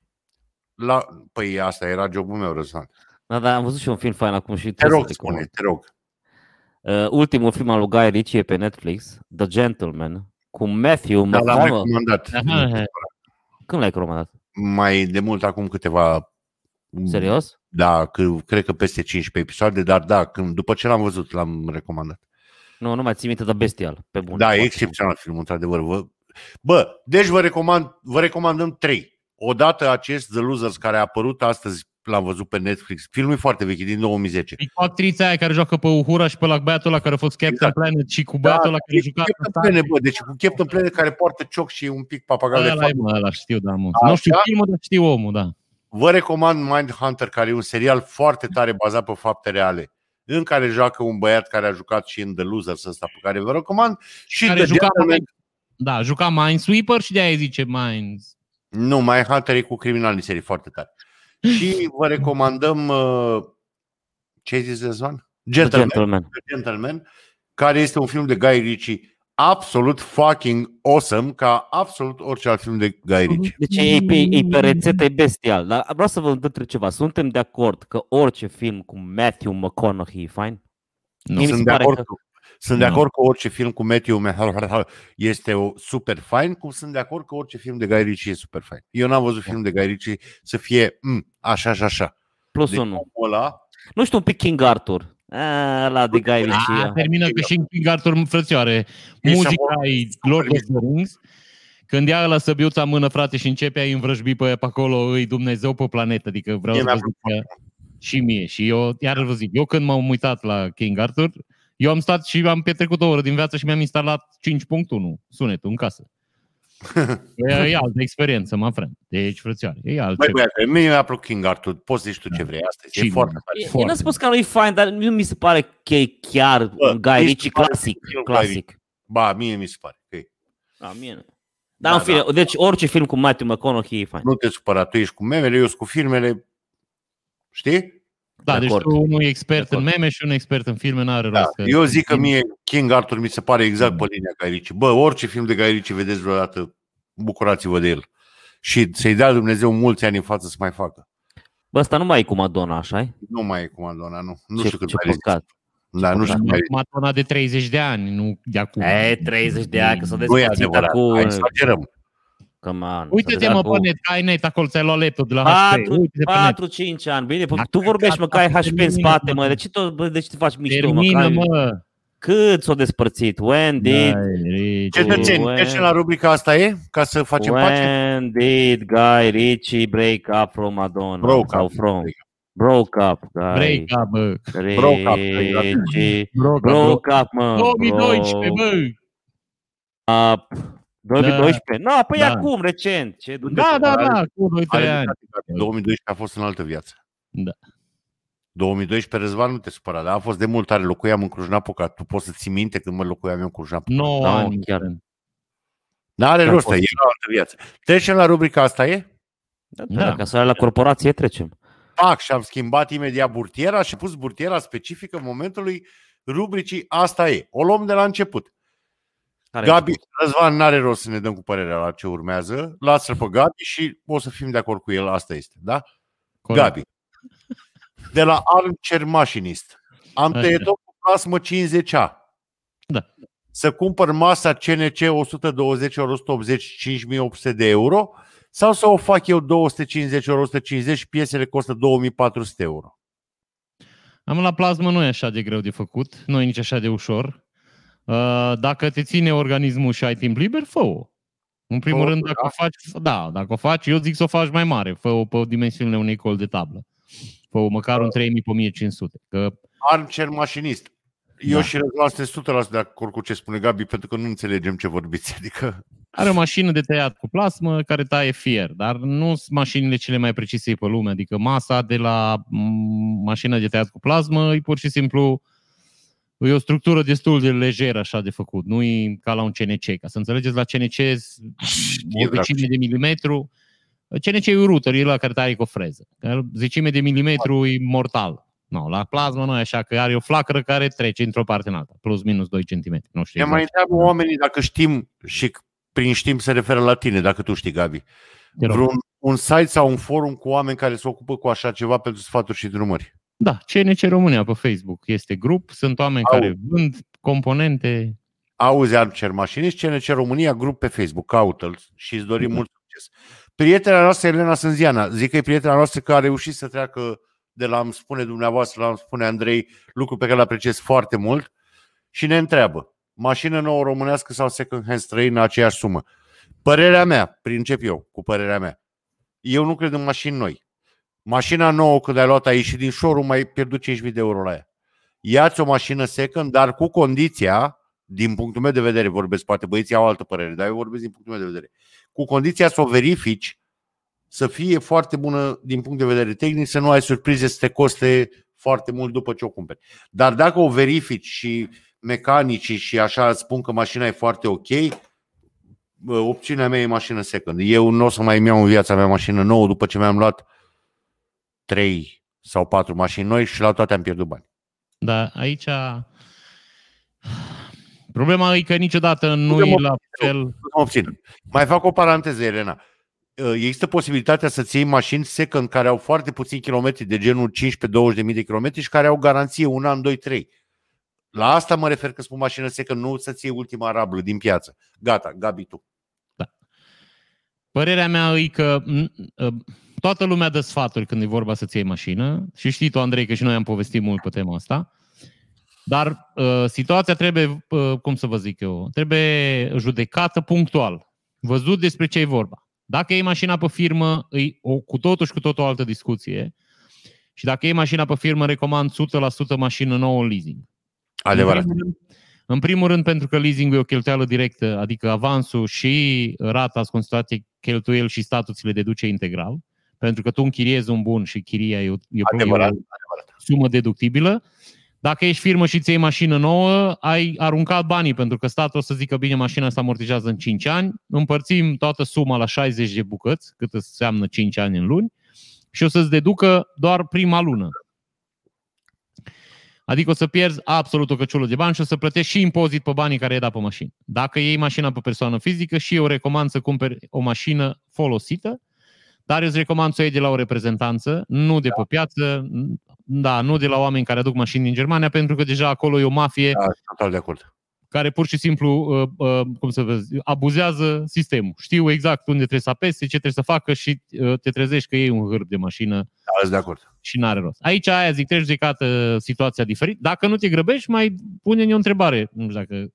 La... Păi asta era jobul meu, Răzvan. Da, dar am văzut și un film fain acum și Te trebuie rog, să spune, recomand. te rog. Uh, ultimul film al lui Guy Ritchie e pe Netflix, The Gentleman, cu Matthew Da, l-am McConaughey. recomandat. Aha. Când l-ai recomandat? Mai de mult acum câteva Serios? Da, că, cred că peste 15 episoade, dar da, când, după ce l-am văzut, l-am recomandat. Nu, nu mai țin minte, dar bestial, pe bun. Da, e Foarte excepțional filmul, într-adevăr. Vă... Bă, deci vă, recomand, vă recomandăm trei. Odată acest The Losers care a apărut astăzi, l-am văzut pe Netflix. Filmul e foarte vechi, e din 2010. E cu actrița aia care joacă pe Uhura și pe la băiatul ăla care a fost Captain Exact. Planet și cu băiatul ăla care e juca Captain Planet, bă, deci cu Captain Planet care poartă cioc și un pic papagal de Ăla, fapt. e, mă, ăla știu, da, mă. Așa? Nu știu filmul, dar știu omul, da. Vă recomand Mindhunter, care e un serial foarte tare bazat pe fapte reale, în care joacă un băiat care a jucat și în The Losers ăsta, pe care vă recomand, și Care The juca Gentleman. Da, juca Minesweeper și de-aia zice Mines. Nu, Mindhunter e cu criminal în serie foarte tare. Și vă recomandăm, uh, ce ai zis, Zvan? The Gentleman. Gentleman. The Gentleman, care este un film de Guy Ritchie absolut fucking awesome, ca absolut orice alt film de Guy Ritchie. Deci e pe, e pe rețetă, e bestial. Dar vreau să vă întreb ceva. Suntem de acord că orice film cu Matthew McConaughey e fain? Nu. Mie mi se Sunt de pare acord că- cu sunt de Nu. acord că orice film cu Matthew McConaughey este o super fain, cum sunt de acord că orice film de Guy Ritchie e super fain. Eu n-am văzut film de Guy Ritchie să fie mm, așa și așa. Plus Deci unul. omul ăla, Nu știu, un pic King Arthur. A, la de Guy A, Ritchie. termină că și în King Arthur, frățioare, Ei muzica s-au- e Lord of the Rings, când ia la săbiuța în mână, frate, și începe a-i învrăjbi pe, pe acolo, îi Dumnezeu pe planetă, adică vreau Mie să vă mi-a zic că și mie. Și eu, iar vă zic, eu când m-am uitat la King Arthur, eu am stat și am petrecut o oră din viață și mi-am instalat 5.1 sunetul în casă. e, e altă experiență, mă friend. Deci, frățioare, e Băi, altceva. băiate, mie mi-a plăcut King Arthur, poți să zici tu ce vrei astăzi. E Și foarte mie. tare. Eu foarte n-am spus că nu e fain, dar nu mi se pare că e chiar Bă, un Guy mi se Ritchie pare clasic. că e un Guy clasic. Ba, mie mi se pare că e. Da, mie nu. Dar Da, în fine, da. deci orice film cu Matthew McConaughey e fain. Nu te supăra, tu ești cu memele, eu sunt cu filmele. Știi? Da, de deci acord. tu unul e expert De în acord. meme și unul e expert în filme, n-are Da. rost. că- Eu zic că mie King Arthur mi se pare exact pe linia Guy Ritchie. Bă, orice film de Guy Ritchie vedeți vreodată, bucurați-vă de el. Și să-i dea Dumnezeu mulți ani în față să mai facă. Bă, ăsta nu mai e cu Madonna, așa -i? Nu mai e cu Madonna, nu. Nu Ce- știu cât ce mai păcat. Da, nu știu cât mai Matona de 30 de ani, nu de acum. E, 30 de ani, că s-a Nu e despărțit adevărat, acum. hai exagerăm. Come on. Uite-te mă pe net, că ai net acolo, ți-ai luat laptop de la HP. 4, Uite-te pe net. 4 5 ani. Bine, Dacă tu vorbești, mă, că ai HP în termină, spate, mă. mă. De ce, tot, bă, de ce te faci mișto, mă? că Termină, ai- mă. Cât s-o despărțit? When did, Dai, Ricci. Cetățeni, When- trecem la rubrica asta e? Ca să facem pace? when did Guy Ritchie break up from Madonna? Broke Sau up. from? Broke up, Guy Break up, bă. Broke up, exact. Ritchie. Broke up, Broke up, mă. 2012, bă. Up. 2012? Nu, păi Da. acum, recent. Ce du-te Da, cu- da, da, cu 2 Are 3 ani. dreptate, Gabi. 2012 a fost în altă viață. Da. 2012 Răzvan nu te supăra, dar a fost de mult tare. Locuiam în Cluj-Napoca. Tu poți să ții minte când mă locuiam eu în Cluj-Napoca. 9 Da, ani. chiar. N-are Chiar rost, e poți. o altă viață. Trecem la rubrica asta e? Da, Da. da. Ca să ai la corporație trecem. Pac, și am schimbat imediat burtiera și pus burtiera specifică momentului rubricii Asta e. O luăm de la început. Care Gabi, Răzvan, n-are rost să ne dăm cu părerea la ce urmează. Lasă-l pe Gabi și o să fim de acord cu el. Asta este, da? Corect. Gabi. De la Armchair Machinist. Am Așa. tăiat-o cu plasmă 50A. Da. Să cumpăr masa CNC 120 ori 180 5800 de euro sau să o fac eu 250 ori 150 și piesele costă 2400 euro. Am la plasmă nu e așa de greu de făcut, nu e nici așa de ușor. Uh, Dacă te ține organismul și ai timp liber, fă-o. În primul Fă-o, rând, dacă da. o faci, da, dacă o faci, eu zic să o faci mai mare, fă-o pe dimensiunile unei col de tablă. Fă-o măcar un 3000 pe 1500, că Armchair Machinist. Eu Da. și Răzvan suntem 100% de acord cu ce spune Gabi, pentru că nu înțelegem ce vorbiți. Adică, are o mașină de tăiat cu plasmă care taie fier, dar nu sunt mașinile cele mai precise pe lume, adică masa de la mm, mașină de tăiat cu plasmă e pur și simplu e o structură destul de lejeră așa de făcut, nu e ca la un CNC. Ca să înțelegeți, la CNC o dracu. zecime de milimetru, CNC e un router, e la care taie cu o freză. Dar Zecime de milimetru e mortal. No, la plasmă nu e așa, că are o flacără care trece într-o parte în alta, plus minus 2 cm. Nu știu ne mai exact. întreabă oamenii dacă știm și prin știm se referă la tine, dacă tu știi, Gabi. Te rog. Vreun un site sau un forum cu oameni care se ocupă cu așa ceva pentru sfaturi și drumări. Da, CNC România pe Facebook este grup, sunt oameni Au. care vând componente. Auzi, Armchair Machinist, CNC România, grup pe Facebook, caută-l și îți dorim Da. mult succes. Prietena noastră, Elena Sânziana, zic că e prietena noastră că a reușit să treacă de la îmi spune dumneavoastră, la îmi spune Andrei, lucru pe care îl apreciez foarte mult și ne întreabă, mașină nouă românească sau second hand străină, aceeași sumă. Părerea mea, încep eu cu părerea mea, eu nu cred în mașini noi. Mașina nouă, când ai luat aici și din showroom, mai pierdut 5.000 de euro la ea. Iați o mașină second, dar cu condiția, din punctul meu de vedere, vorbesc, poate băieții au altă părere, dar eu vorbesc din punctul meu de vedere, cu condiția să o verifici, să fie foarte bună din punct de vedere tehnic, să nu ai surprize să te coste foarte mult după ce o cumperi. Dar dacă o verifici și mecanicii și așa spun că mașina e foarte ok, opțiunea mea e mașină second. Eu nu o să mai iau în viața mea mașină nouă după ce mi-am luat trei sau patru mașini noi și la toate am pierdut bani. Da, aici problema e că niciodată nu e la fel. Nu obțin. Mai fac o paranteză, Elena. Există posibilitatea să-ți iei mașini second care au foarte puțini kilometri, de genul 15-20 de mii de kilometri și care au garanție un an, 2, 3. La asta mă refer că spun mașină second, nu să-ți iei ultima rablă din piață. Gata, Gabi, tu. Da. Părerea mea e că ă, toată lumea dă sfaturi când e vorba să-ți iei mașină și știi tu, Andrei, că și noi am povestit mult pe tema asta. Dar uh, situația trebuie, uh, cum să vă zic eu, trebuie judecată punctual. Văzut despre ce e vorba. Dacă iei mașina pe firmă, e o, cu totul și cu totul o altă discuție. Și dacă iei mașina pe firmă, recomand 100% mașină nouă în leasing. Adevărat. În primul, rând, în primul rând, pentru că leasing e o cheltuială directă, adică avansul și rata constatației cheltuieli și statul ți le deduce integral, pentru că tu închiriezi un bun și chiria e o, e adevărat, o adevărat. sumă deductibilă. Dacă ești firmă și ți iei mașină nouă, ai aruncat banii, pentru că statul o să zică, bine, mașina asta amortizează în 5 ani, împărțim toată suma la 60 de bucăți, cât înseamnă 5 ani în luni, și o să-ți deducă doar prima lună. Adică o să pierzi absolut o căciulă de bani și o să plătești și impozit pe banii care ai dat pe mașină. Dacă iei mașina pe persoană fizică și eu recomand să cumperi o mașină folosită, dar eu îți recomand să o iei de la o reprezentanță, nu de da. pe piață, da, nu de la oameni care aduc mașini din Germania, pentru că deja acolo e o mafie da, total de acord. Care pur și simplu, uh, uh, cum să vezi, abuzează sistemul. Știu exact unde trebuie să apese, ce trebuie să facă și uh, te trezești că iei un hârb de mașină. Da, de acord. Și n-are rost. Aici aia zic, trebuie judecată situația diferit. Dacă nu te grăbești, mai pune-ne o întrebare. Nu știu dacă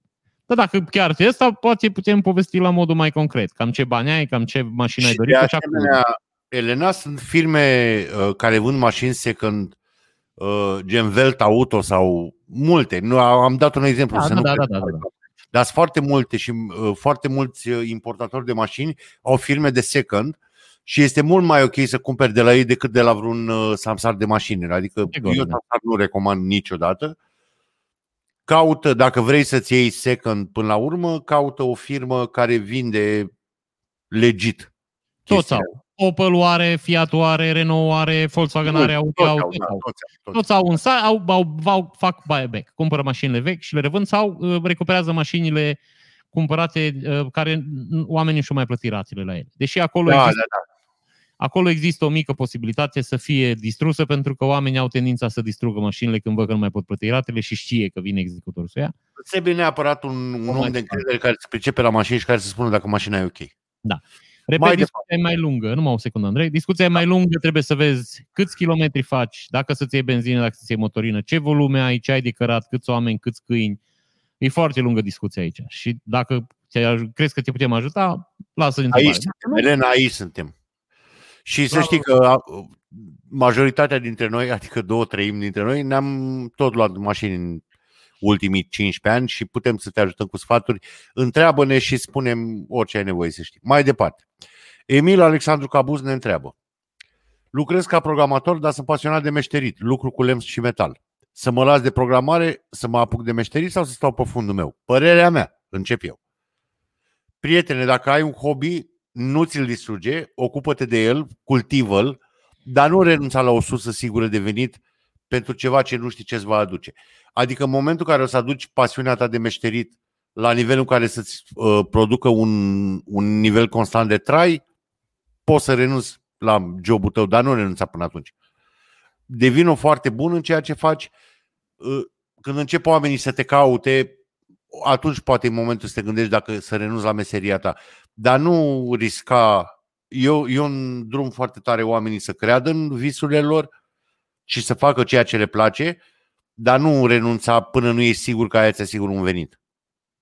da, dacă chiar e asta, poate putem povesti la modul mai concret. Cam ce bani ai, cam ce mașină ai dorit. Și asemenea, Elena, sunt firme uh, care vând mașini second, uh, gen Velt Auto sau multe. Nu, am dat un exemplu. Da, să da, nu da, da, da, da. Dar sunt foarte multe și uh, foarte mulți uh, importatori de mașini au firme de second și este mult mai ok să cumperi de la ei decât de la vreun uh, samsar de mașini. Adică Sigur, eu samsar nu recomand niciodată. Caută, dacă vrei să-ți iei second până la urmă, caută o firmă care vinde legit. Toți au. Opel are, Fiat are, Renault are, Volkswagen are, Audi au, toți, au, toți, toți. toți au un site, au, au, au, fac buyback, cumpără mașinile vechi și le revând sau uh, recuperează mașinile cumpărate uh, care oamenii și-au mai plătit rațiile la ele. Deși acolo da, există, da, da. acolo există o mică posibilitate să fie distrusă pentru că oamenii au tendința să distrugă mașinile când văd că nu mai pot plăti ratele și știe că vine executorul să ia. Trebuie neapărat un, un om de încredere care se pricepe la mașini și care să spună dacă mașina e ok. Da. Repet, mai discuția e mai lungă, numai o secundă, Andrei. Discuția e mai lungă, trebuie să vezi câți kilometri faci, dacă să-ți iei benzină, dacă să-ți iei motorină, ce volume ai, ce ai de cărat, câți oameni, câți câini. E foarte lungă discuția aici. Și dacă crezi că te putem ajuta, lasă Aici suntem, Elena, aici suntem. Și să știi că majoritatea dintre noi, adică două treimi dintre noi, ne-am tot luat mașini în ultimii 15 ani și putem să te ajutăm cu sfaturi. Întreabă-ne și spunem orice ai nevoie să știi. Mai departe. Emil Alexandru Cabuz ne întreabă. Lucrez ca programator, dar sunt pasionat de meșterit, lucru cu lemn și metal. Să mă las de programare, să mă apuc de meșterit sau să stau pe fundul meu? Părerea mea, încep eu. Prietene, dacă ai un hobby, nu ți-l distruge, ocupă-te de el, cultivă-l, dar nu renunța la o sursă sigură de venit pentru ceva ce nu știi ce îți va aduce. Adică în momentul în care o să aduci pasiunea ta de meșterit la nivelul în care să-ți uh, producă un, un nivel constant de trai, poți să renunți la jobul tău, dar nu renunța până atunci. Devină foarte bun în ceea ce faci. Uh, când încep oamenii să te caute, atunci poate e momentul să te gândești dacă să renunți la meseria ta. Dar nu risca. Eu, eu drum foarte tare oamenii să creadă în visurile lor, și să facă ceea ce le place, dar nu renunța până nu e sigur că aia ți sigur un venit.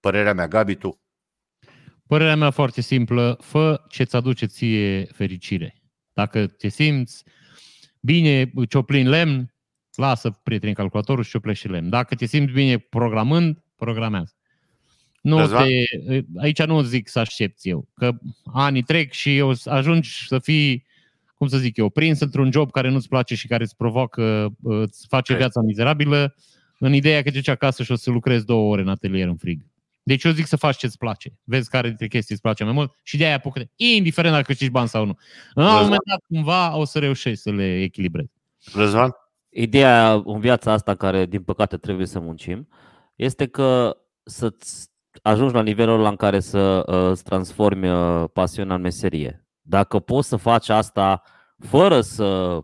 Părerea mea, Gabi, tu? Părerea mea foarte simplă, fă ce-ți aduce ție fericire. Dacă te simți bine cioplin lemn, lasă prietenii calculatorul și cioplește lemn. Dacă te simți bine programând, programează. Nu te, aici nu zic să aștepți eu, că anii trec și eu ajungi să fii, cum să zic eu, prins într-un job care nu-ți place și care îți provoacă, îți face viața mizerabilă, în ideea că duci acasă și o să lucrezi două ore în atelier în frig. Deci eu zic să faci ce-ți place. Vezi care dintre chestii îți place mai mult și de aia apucă indiferent dacă câștigi bani sau nu. În un moment dat, cumva, o să reușești să le echilibrezi. Răzvan? Ideea în viața asta, care din păcate trebuie să muncim, este că să-ți ajungi la nivelul ăla în care să uh, îți transformi uh, pasiunea în meserie. Dacă poți să faci asta fără să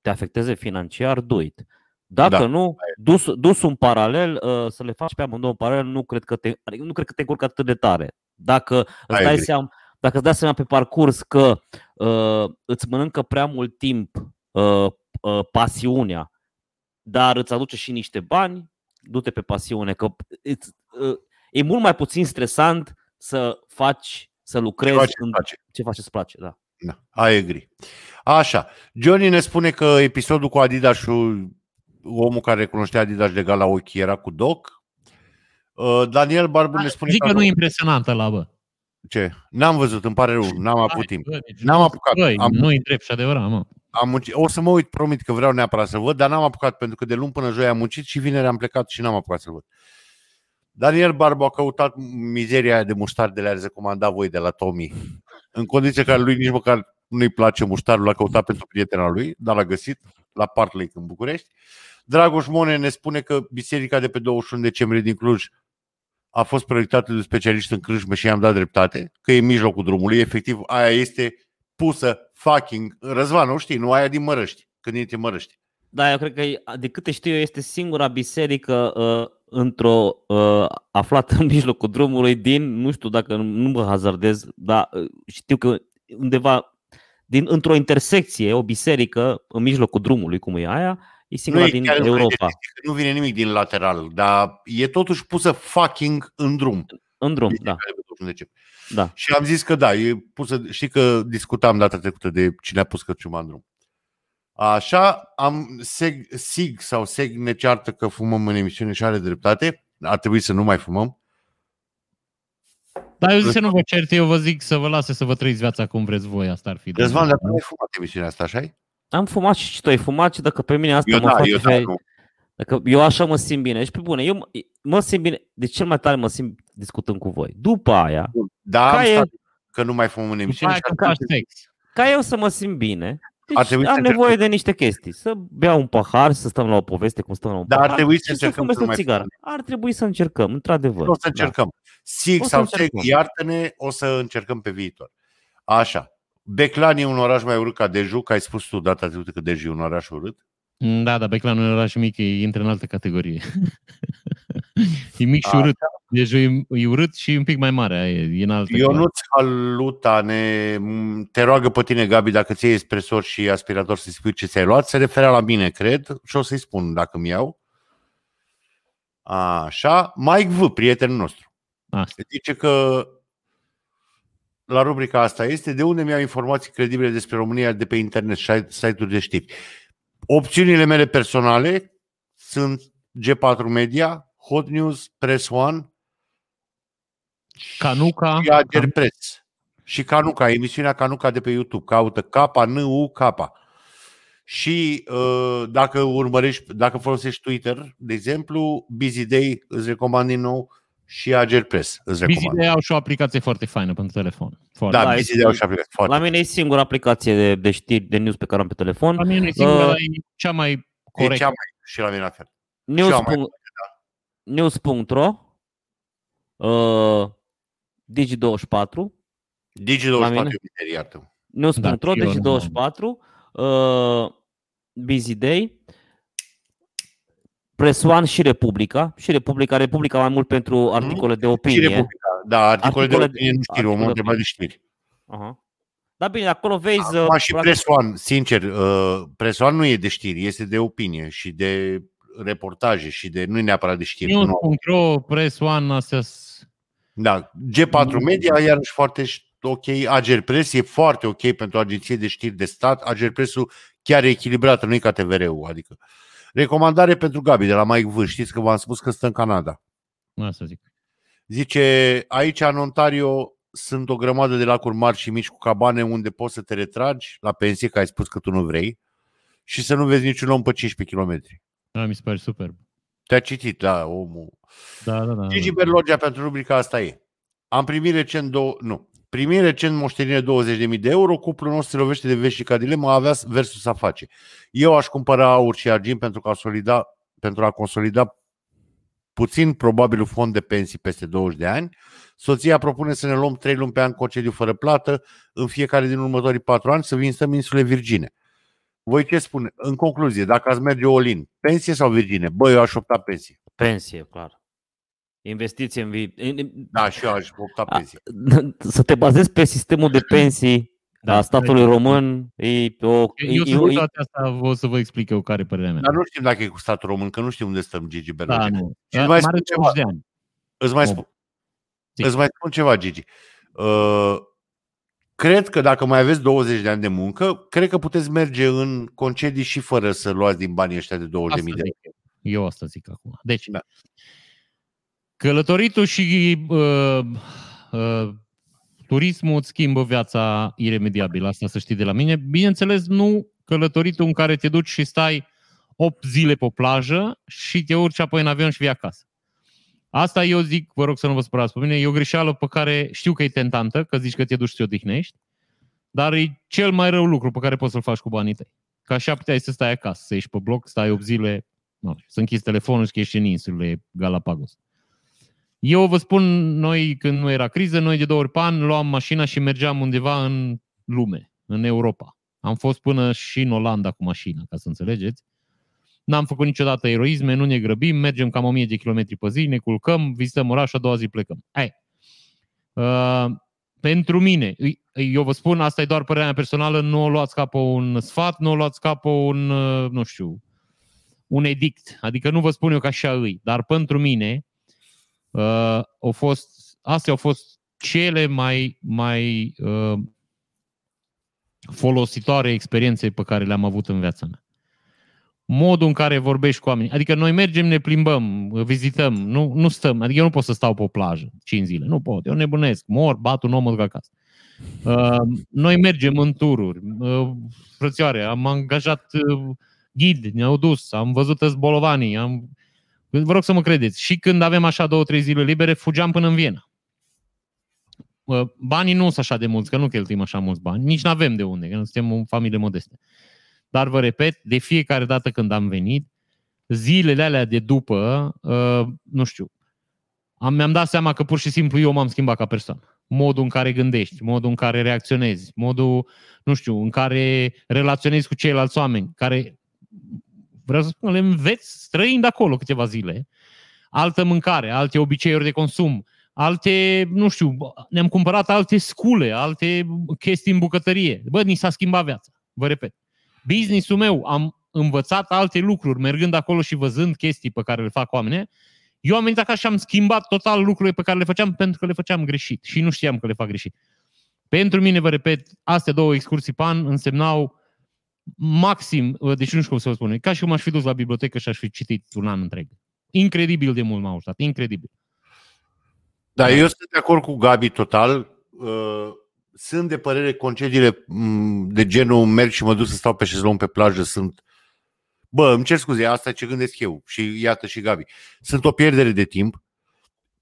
te afecteze financiar, do it. Dacă da. nu, dus, dus un paralel, uh, să le faci pe amândouă un paralel, nu cred că te, adică nu cred că te încurcă atât de tare. Dacă îți dai seama, dacă îți dai seama pe parcurs că uh, îți mănâncă prea mult timp uh, uh, pasiunea, dar îți aduce și niște bani, du-te pe pasiune, că îți, uh, e mult mai puțin stresant să faci, să lucrezi ce în place. ce faci să place. Da. Da, I agree. Așa, Johnny ne spune că episodul cu Adidas și omul care cunoștea Adidas de la ochi era cu Doc. Uh, Daniel Barbu ne spune Zic că, că nu e impresionantă la bă. Ce? N-am văzut, îmi pare rău, n-am avut timp. Deci n-am apucat. Băi, am, nu-i drept și adevărat, mă. Am muncit. O să mă uit, promit că vreau neapărat să văd, dar n-am apucat pentru că de luni până joi am muncit și vineri am plecat și n-am apucat să văd. Daniel Barbu a căutat mizeria aia de muștar de le a recomandat voi de la Tommy. În condiția care lui nici măcar nu-i place muștarul, l-a căutat pentru prietena lui, dar l-a găsit la Park Lake în București. Dragoș Mone ne spune că biserica de pe 21 decembrie din Cluj a fost proiectată de specialiști în crâșme și i-am dat dreptate, că e în mijlocul drumului. Efectiv, aia este pusă fucking Răzvan, nu știi, nu aia din Mărăști, când ești în Mărăști. Da, eu cred că, de câte știu eu, este singura biserică uh, într-o uh, aflată în mijlocul drumului din, nu știu dacă nu mă hazardez, dar uh, știu că undeva din, într-o intersecție, o biserică în mijlocul drumului, cum e aia, e singura nu din e Europa. Nu vine nimic din lateral, dar e totuși pusă fucking în drum. În drum, da. da. Și am zis că da, e pusă, știi că discutam data trecută de cine a pus căciuma în drum. Așa, am seg, Sig sau Seg ne ceartă că fumăm în emisiune și are dreptate. Ar trebui să nu mai fumăm. Dar eu zic să nu vă cert, eu vă zic să vă lase să vă trăiți viața cum vreți voi, asta ar fi. Răzvan, dar tu ai fumat emisiunea asta, așa Am fumat și tu ai fumat și dacă pe mine asta eu mă da, face... Eu, da, nu. Dacă eu așa mă simt bine. Și pe bune, eu mă simt bine, de cel mai tare mă simt discutând cu voi. După aia, da, ca, e, că nu mai fumăm în emisiune. Ca, ca eu să mă simt bine, deci ar trebui am să nevoie de niște chestii. Să bea un pahar, să stăm la o poveste, cum stăm la un Dar pahar. ar trebui să încercăm să mai țigară. Ar trebui să încercăm, într-adevăr. O să încercăm. Da. Sig o sau Sig, iartă-ne, o să încercăm pe viitor. Așa. Beclan e un oraș mai urât ca Deju, că ai spus tu data trecută că Deju e un oraș urât. Da, dar Beclan e un oraș mic, intră în altă categorie. e mic și urât. Deci e, e urât și un pic mai mare. E, e în altă Ionuț Haluta ne, te roagă pe tine, Gabi, dacă ți iei espresor și aspirator să-i spui ce ți-ai luat. Se referea la mine, cred, și o să-i spun dacă mi iau. Așa. Mike V, prietenul nostru. Asta. Zice că la rubrica asta este de unde mi-au informații credibile despre România de pe internet, site-uri de știri. Opțiunile mele personale sunt G4 Media, Hot News, Press One, Canuca. Și Ager Press. Și Canuca, emisiunea Canuca de pe YouTube. Caută K, N, U, K. Și uh, dacă urmărești, dacă folosești Twitter, de exemplu, Busy Day îți recomand din nou și Ager Press îți recomand. Busy Day au și o aplicație foarte faină pentru telefon. Foarte. Da, Busy Day au și o aplicație foarte La mine e singura aplicație de, de știri, de news pe care am pe telefon. La mine e singura, uh, e cea mai corectă. E cea mai, și la mine la fel. News. Mai, da. News.ro uh, Digi24. Digi24 e iartă. News.ro, da, Digi24, uh, Busy Day, Press One și Republica. Și Republica, Republica mai mult pentru mhm. articole de opinie. Și Republica, da, articole, articole de opinie, nu știri, omul întrebat de știri. Uh-huh. Da, bine, acolo vezi... uh, Acum și practic- Press One, sincer, uh, Press One nu e de știri, este de opinie și de reportaje și de, nu e neapărat de știri. Nu. News.ro, Press One, astea s- Da, G4 Media, iarăși foarte ș- ok, Agerpress e foarte ok pentru agenție de știri de stat, Agerpressul chiar e echilibrată, nu e ca TVR-ul, adică. Recomandare pentru Gabi de la Mike V, știți că v-am spus că stă în Canada. Asta zic. Zice, aici în Ontario sunt o grămadă de lacuri mari și mici cu cabane unde poți să te retragi la pensie, că ai spus că tu nu vrei, și să nu vezi niciun om pe 15 km. Da, mi se pare superb. Te-a citit, da, omul. Da, da, da. Gigi Berlogea pentru rubrica asta e. Am primit recent două, nu, primit recent moștenire 20.000 de euro, cuplul nostru se lovește de veșnica dilemă, avea versus a face. Eu aș cumpăra aur și argint pentru, a consolida, pentru a consolida puțin probabilul fond de pensii peste 20 de ani. Soția propune să ne luăm 3 luni pe an concediu fără plată în fiecare din următorii 4 ani să vizităm insule Virgine. Voi ce spune? În concluzie, dacă ați merge all-in, pensie sau Virgine? Bă, eu aș opta pensie. Pensie, clar. Investiție în vi... în- Da, și eu aș opta A, pensie. Să te bazezi pe sistemul de pensii Da, da, a statului român e o... Eu e- sunt e- toate astea, o să vă explic eu care e părerea mea. Dar nu știm dacă e cu statul român, că nu știm unde stăm Gigi Da, Berlogea. nu. Și Da, mai Mare spun ceva. 20 de ani. Îți mai, Om. spun, Zic. îți mai spun ceva, Gigi. Uh, cred că dacă mai aveți 20 de ani de muncă, cred că puteți merge în concedii și fără să luați din banii ăștia de 20.000 Asta de euro. zic eu. Eu asta zic acum. Deci, Da. Călătoritul și uh, uh, turismul îți schimbă viața iremediabil. Asta să știi de la mine. Bineînțeles, nu călătoritul în care te duci și stai 8 zile pe plajă și te urci apoi în avion și vii acasă. Asta eu zic, vă rog să nu vă spărați pe mine, e o greșeală pe care știu că e tentantă, că zici că te duci și te odihnești, dar e cel mai rău lucru pe care poți să-l faci cu banii tăi. Că așa puteai să stai acasă, să ieși pe bloc, stai 8 zile, nu știu, să închizi telefonul și că ești în insulele Galapagos. Eu vă spun, noi când nu era criză, noi de două ori pe an luam mașina și mergeam undeva în lume, în Europa. Am fost până și în Olanda cu mașina, ca să înțelegeți. N-am făcut niciodată eroisme, nu ne grăbim, mergem cam 1000 de kilometri pe zi, ne culcăm, vizităm orașul, a doua zi plecăm. Hai. Uh, pentru mine, îi- eu vă spun, asta e doar părerea mea personală, nu o luați ca pe un sfat, nu o luați ca pe un, uh, nu știu, un edict. Adică nu vă spun eu că așa îi, dar pentru mine uh, au fost, astea au fost cele mai, mai uh, folositoare experiențe pe care le-am avut în viața mea. Modul în care vorbești cu oamenii. Adică noi mergem, ne plimbăm, vizităm, nu, nu stăm. Adică eu nu pot să stau pe o plajă 5 zile. Nu pot. Eu nebunesc. Mor, bat un om, mă duc acasă. Uh, noi mergem în tururi. Uh, frățioare, am angajat uh, ghid, ne-au dus, am văzut îți bolovanii, am... Vă rog să mă credeți. Și când avem așa două, trei zile libere, fugeam până în Viena. Uh, Banii nu sunt așa de mulți, că nu cheltuim așa mulți bani. Nici nu avem de unde, că nu suntem o familie modeste. Dar vă repet, de fiecare dată când am venit, zilele alea de după, uh, nu știu, am, mi-am dat seama că pur și simplu eu m-am schimbat ca persoană. Modul în care gândești, modul în care reacționezi, modul, nu știu, în care relaționezi cu ceilalți oameni, care, vreau să spun, le înveți străind acolo câteva zile, altă mâncare, alte obiceiuri de consum, alte, nu știu, ne-am cumpărat alte scule, alte chestii în bucătărie. Bă, ni s-a schimbat viața, vă repet. Business-ul meu, am învățat alte lucruri, mergând acolo și văzând chestii pe care le fac oamenii. Eu am venit acasă și am schimbat total lucrurile pe care le făceam pentru că le făceam greșit și nu știam că le fac greșit. Pentru mine, vă repet, astea două excursii pe an însemnau maxim, deci nu știu cum să vă spun, e ca și cum aș fi dus la bibliotecă și aș fi citit un an întreg. Incredibil de mult m-au ajutat, incredibil. Da, eu sunt de acord cu Gabi total. Uh, Sunt de părere concediile m, de genul merg și mă duc să stau pe șezlong pe plajă sunt Bă, îmi cer scuze, asta e ce gândesc eu și iată și Gabi. Sunt o pierdere de timp.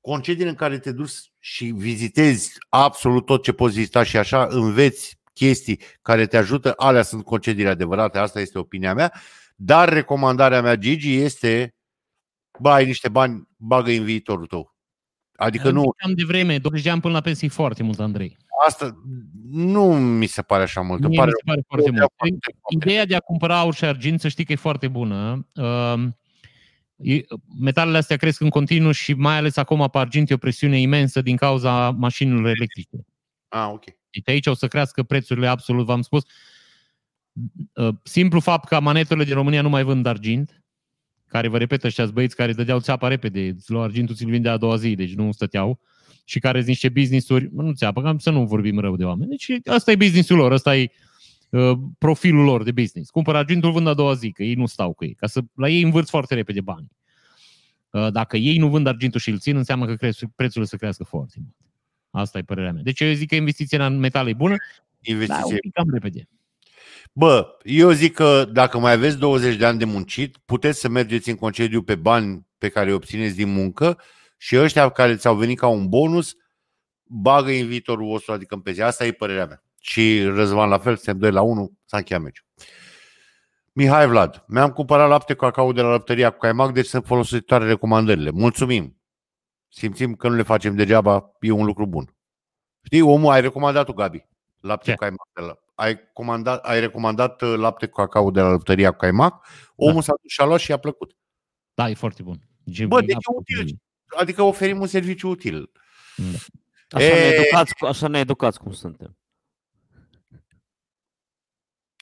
Concediile în care te duci și vizitezi absolut tot ce poți vizita și așa înveți chestii care te ajută, alea sunt concediile adevărate, asta este opinia mea. Dar recomandarea mea, Gigi, este bă, ai niște bani, bagă în viitorul tău. Adică nu, Am de vreme, 20 de ani până la pensii foarte mult, Andrei. asta nu mi se pare așa mult. Îmi Mie pare mi se pare foarte o- mult. foarte, foarte- Ideea de a cumpăra aur și argint, să știi că e foarte bună. Uh, e- Metalele astea cresc în continuu și mai ales acum pe argint e o presiune imensă din cauza mașinilor electrice. Ah, ok. Deci aici o să crească prețurile absolut, v-am spus. Uh, Simplu fapt că manetele din România nu mai vând argint, care vă repet ăștia băieți care dădeau țeapa repede, îți luau argintul, ți-l vindea a doua zi, deci nu stăteau, și care sunt niște business-uri, nu țeapă, cam să nu vorbim rău de oameni. Deci asta e business-ul lor, asta e uh, profilul lor de business. Cumpără argintul, vând a doua zi, că ei nu stau cu ei. Ca să, la ei învârți foarte repede bani. Uh, dacă ei nu vând argintul și îl țin, înseamnă că cresc, prețul să crească foarte mult. Asta e părerea mea. Deci eu zic că investiția în metale e bună, dar un Investiție. pic cam repede. Bă, eu zic că dacă mai aveți 20 de ani de muncit, puteți să mergeți în concediu pe bani pe care îi obțineți din muncă și ăștia care ți-au venit ca un bonus, bagă în viitorul vostru, adică în pe zi. Asta e părerea mea. Și Răzvan la fel, suntem 2 la 1, s-a încheiat meciul. Mihai Vlad, mi-am cumpărat lapte cacao de la lăptăria cu caimac, deci sunt folositoare recomandările. Mulțumim! Simțim că nu le facem degeaba, e un lucru bun. Știi, omul, ai recomandat tu, Gabi, lapte Ce? cu caimac. De la, ai, comandat, ai recomandat uh, lapte cu cacao de la lăptăria cu caimac, omul s-a dus și a luat și i-a plăcut. Da, e foarte bun. Deci, Bă, deci e absolut util. bun. Adică oferim un serviciu util. Așa, E- ne educați, așa ne educați cum suntem.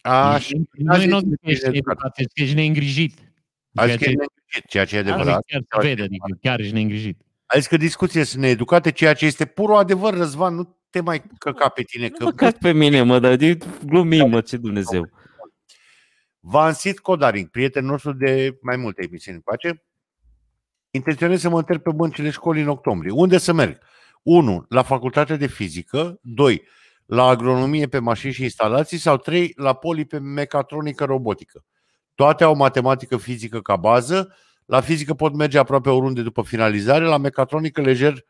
Așa, Noi nu zis zic că ești bine educat, zici că ești neîngrijit. a zis Ceea că ce- e neîngrijit, ceea ce e Asta adevărat. chiar se vede, adică chiar ești neîngrijit. A zis că discuțiile sunt needucate, ceea ce este purul adevăr, Răzvan, nu te mai căca pe tine. Nu Că mă cac pe mine, mă, dar e glumim, mă, ce Dumnezeu. Vansit Codaring, prietenul nostru de mai multe emisiuni încoace, intenționez să mă întreb pe băncile școlii în octombrie. Unde să merg? 1. La facultate de fizică. 2. La agronomie pe mașini și instalații. Sau 3. La poli pe mecatronică robotică. Toate au matematică fizică ca bază. La fizică pot merge aproape oriunde după finalizare. La mecatronică lejer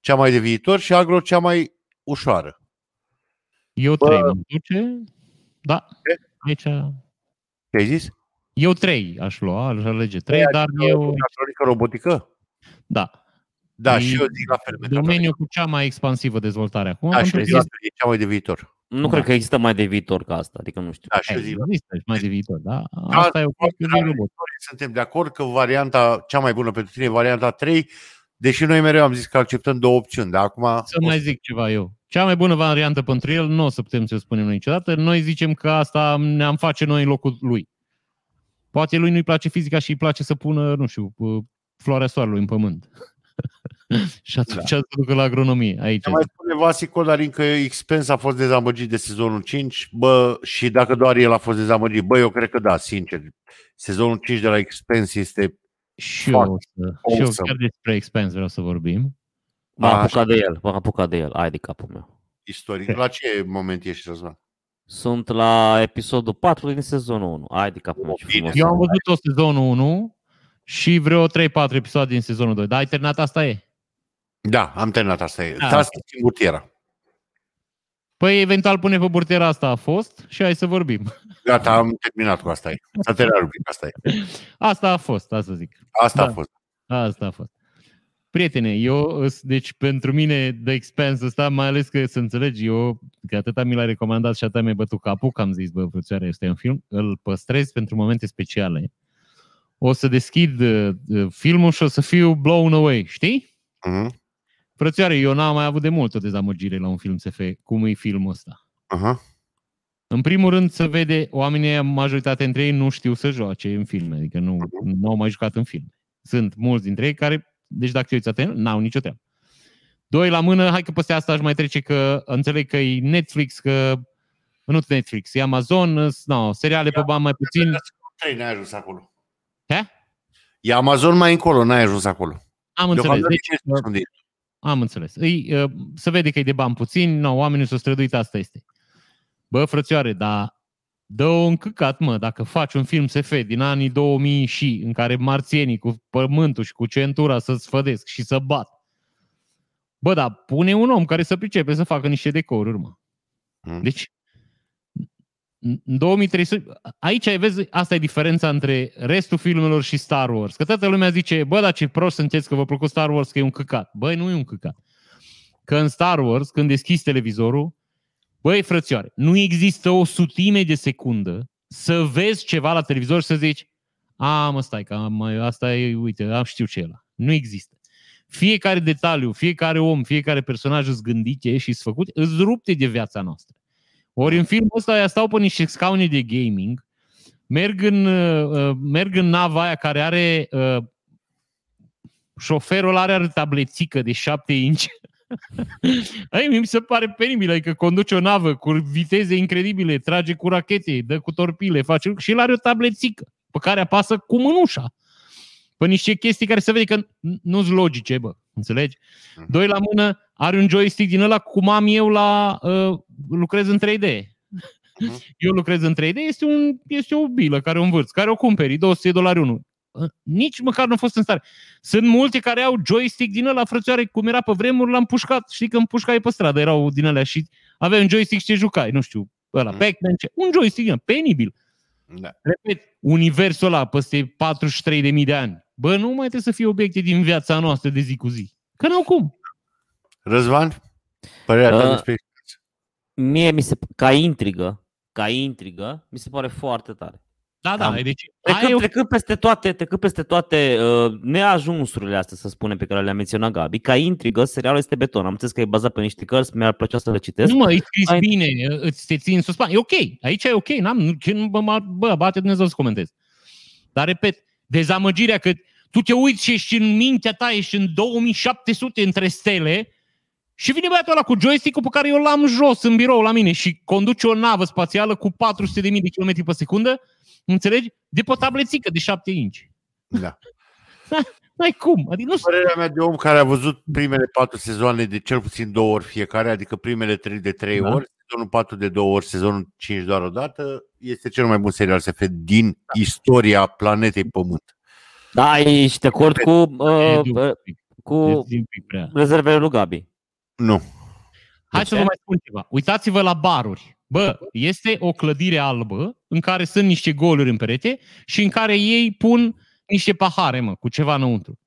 cea mai de viitor și agro cea mai ușoară. Eu Bă. trei mă duce. Da, Ce? aici... Ce ai zis? Eu trei aș lua, aș alege trei, dar eu... Mecatronică robotică? Da, Da, E și eu zic la fel. mecatronică. domeniul cu cea mai expansivă dezvoltare acum. Da, și pentru eu că zic la este- fel, e cea mai de viitor. Nu Da. cred că există mai de viitor ca asta, adică nu știu. Da, și eu Ei, zic la există și mai de viitor, da? Da, Asta e o chestie de robot. Suntem de acord că varianta cea mai bună pentru tine e varianta 3, deși noi mereu am zis că acceptăm două opțiuni, dar acum... Să mai zic ceva eu. Cea mai bună variantă pentru el nu o să putem să o spunem noi niciodată. Noi zicem că asta ne-am face noi în locul lui. Poate lui nu-i place fizica și îi place să pună, nu știu, uh, floarea soarelui în pământ. și atunci da. să ducă la agronomie aici. Ce mai spune Vasi Codarin că Expense a fost dezamăgit de sezonul 5, bă, și dacă doar el a fost dezamăgit, bă, eu cred că da, sincer. Sezonul 5 de la Expense este Și eu, o să, și eu awesome. chiar despre expense vreau să vorbim. M-am Așa. apucat de el, m-am apucat de el, ai de capul meu. istoric. La ce moment ești, Răzvan? Sunt la episodul 4 din sezonul 1. Ai de capul meu, ce Bine. frumos. Eu am văzut tot sezonul 1 și vreo 3-4 episoade din sezonul 2. Dar ai terminat asta e. Da, am terminat, asta e. Da. Da. Asta e burtiera. Păi eventual pune pe burtiera asta a fost și hai să vorbim. Gata, am terminat cu asta. E. S-a terminat rubrica, asta e. Asta a fost, asta zic. Asta Da. a fost. Asta a fost. Prietene, eu, îs- deci pentru mine The Expanse ăsta, mai ales că să înțelegi, eu, că atâta mi l-a recomandat și atâta mi-a bătut capul, că am zis, bă, frățioare, este un film, îl păstrez pentru momente speciale. O să deschid uh, uh, filmul și o să fiu blown away, știi? Mhm. Frățioare, eu n-am mai avut de mult o dezamăgire la un film SF, cum e filmul ăsta. Aha. În primul rând se vede, oamenii, majoritatea dintre ei nu știu să joace în filme, adică nu, nu au mai jucat în filme. Sunt mulți dintre ei care, deci dacă te uiți atent, n-au nicio treabă. Doi la mână, hai că peste asta aș mai trece că înțeleg că e Netflix, că nu Netflix, e Amazon, no, seriale pe bani mai puțin. 3 n-ai ajuns acolo. Ce? E Amazon mai încolo, n-ai ajuns acolo. Am înțeles. Deocamdată Deci, ce spun de el. Am înțeles. Îi, uh, se vede că e de bani puțin, no, oamenii s-au străduit, asta este. Bă, frățioare, dar dă-o încăcat, mă, dacă faci un film SF din anii 2000 și în care marțienii cu pământul și cu centura să sfădesc și să bat. Bă, dar pune un om care să pricepe să facă niște decoruri, mă. Mm. Deci, în 2300, aici vezi, asta e diferența între restul filmelor și Star Wars. Că toată lumea zice, bă, dar ce prost sunteți că vă plăcut Star Wars, că e un căcat. Băi, nu e un căcat. Că în Star Wars, când deschizi televizorul, băi, frățioare, nu există o sutime de secundă să vezi ceva la televizor și să zici, a, mă, stai, că am, asta e, uite, am știu ce e ăla. Nu există. fiecare detaliu, fiecare om, fiecare personaj îți gândite și îți făcut, îți rupte de viața noastră. Ori în filmul ăsta aia stau pe niște scaune de gaming, merg în, uh, merg în nava aia care are uh, șoferul are, are tablețică de 7 inch. Ai, mi se pare penibil, adică conduce o navă cu viteze incredibile, trage cu rachete, dă cu torpile, face și el are o tablețică pe care apasă cu mânușa. Pe niște chestii care se vede că nu sunt logice, bă. Înțelegi? Mhm. Doi la mână, are un joystick din ăla cum am eu la... Uh, lucrez în 3D. Mhm. Eu lucrez în 3D, este, un, este o bilă care o învârți, care o cumperi, 200 de dolari unul. Uh, Nici măcar nu a fost în stare. Sunt multe care au joystick din ăla, frățioare, cum era pe vremuri, l-am pușcat. Știi că îmi pușcai pe stradă, erau din alea și aveai un joystick și te jucai, nu știu, ăla, Mhm. Pac-Man, ce- un joystick, din ăla, penibil. Da. Repet, universul ăla peste 43.000 de ani. Bă, nu mai trebuie să fie obiecte din viața noastră de zi cu zi. Că n-au cum. Răzvan? Părerea ta Uh, despre Mie mi se, ca intrigă, ca intrigă, mi se pare foarte tare. Da, da, Am- deci aia e Trecând, o trecând peste toate, trecând peste toate uh, neajunsurile astea, să spunem, pe care le-a menționat Gabi, ca intrigă, serialul este beton. Am înțeles că e bazat pe niște cărți, mi-ar plăcea să le citesc. Nu mă, e scris Ai- bine, îți te ții în suspans. E ok, aici e ok, n-am, nu- că nu- bă, bă, bate Dumnezeu să comentez. Dar repet, dezamăgirea că tu te uiți și ești în mintea ta, ești în 2700 între stele și vine băiatul ăla cu joystick-ul pe care eu l-am jos în birou la mine și conduce o navă spațială cu 400.000 de km pe secundă, înțelegi? De pe o tablețică de 7 inch. Da. N-ai cum, adică nu Părerea mea de om care a văzut primele patru sezoane de cel puțin două ori fiecare, adică primele trei de trei Da. ori, sezonul 4 de două ori, sezonul 5 doar o dată, este cel mai bun serial SF din istoria planetei Pământ. Da, ești de acord cu, E uh, dur, uh, cu e un pic prea. rezervele lui Gabi. Nu. Hai De să ce? vă mai spun ceva. Uitați-vă la baruri. Bă, este o clădire albă în care sunt niște goluri în perete și în care ei pun niște pahare, mă, cu ceva înăuntru.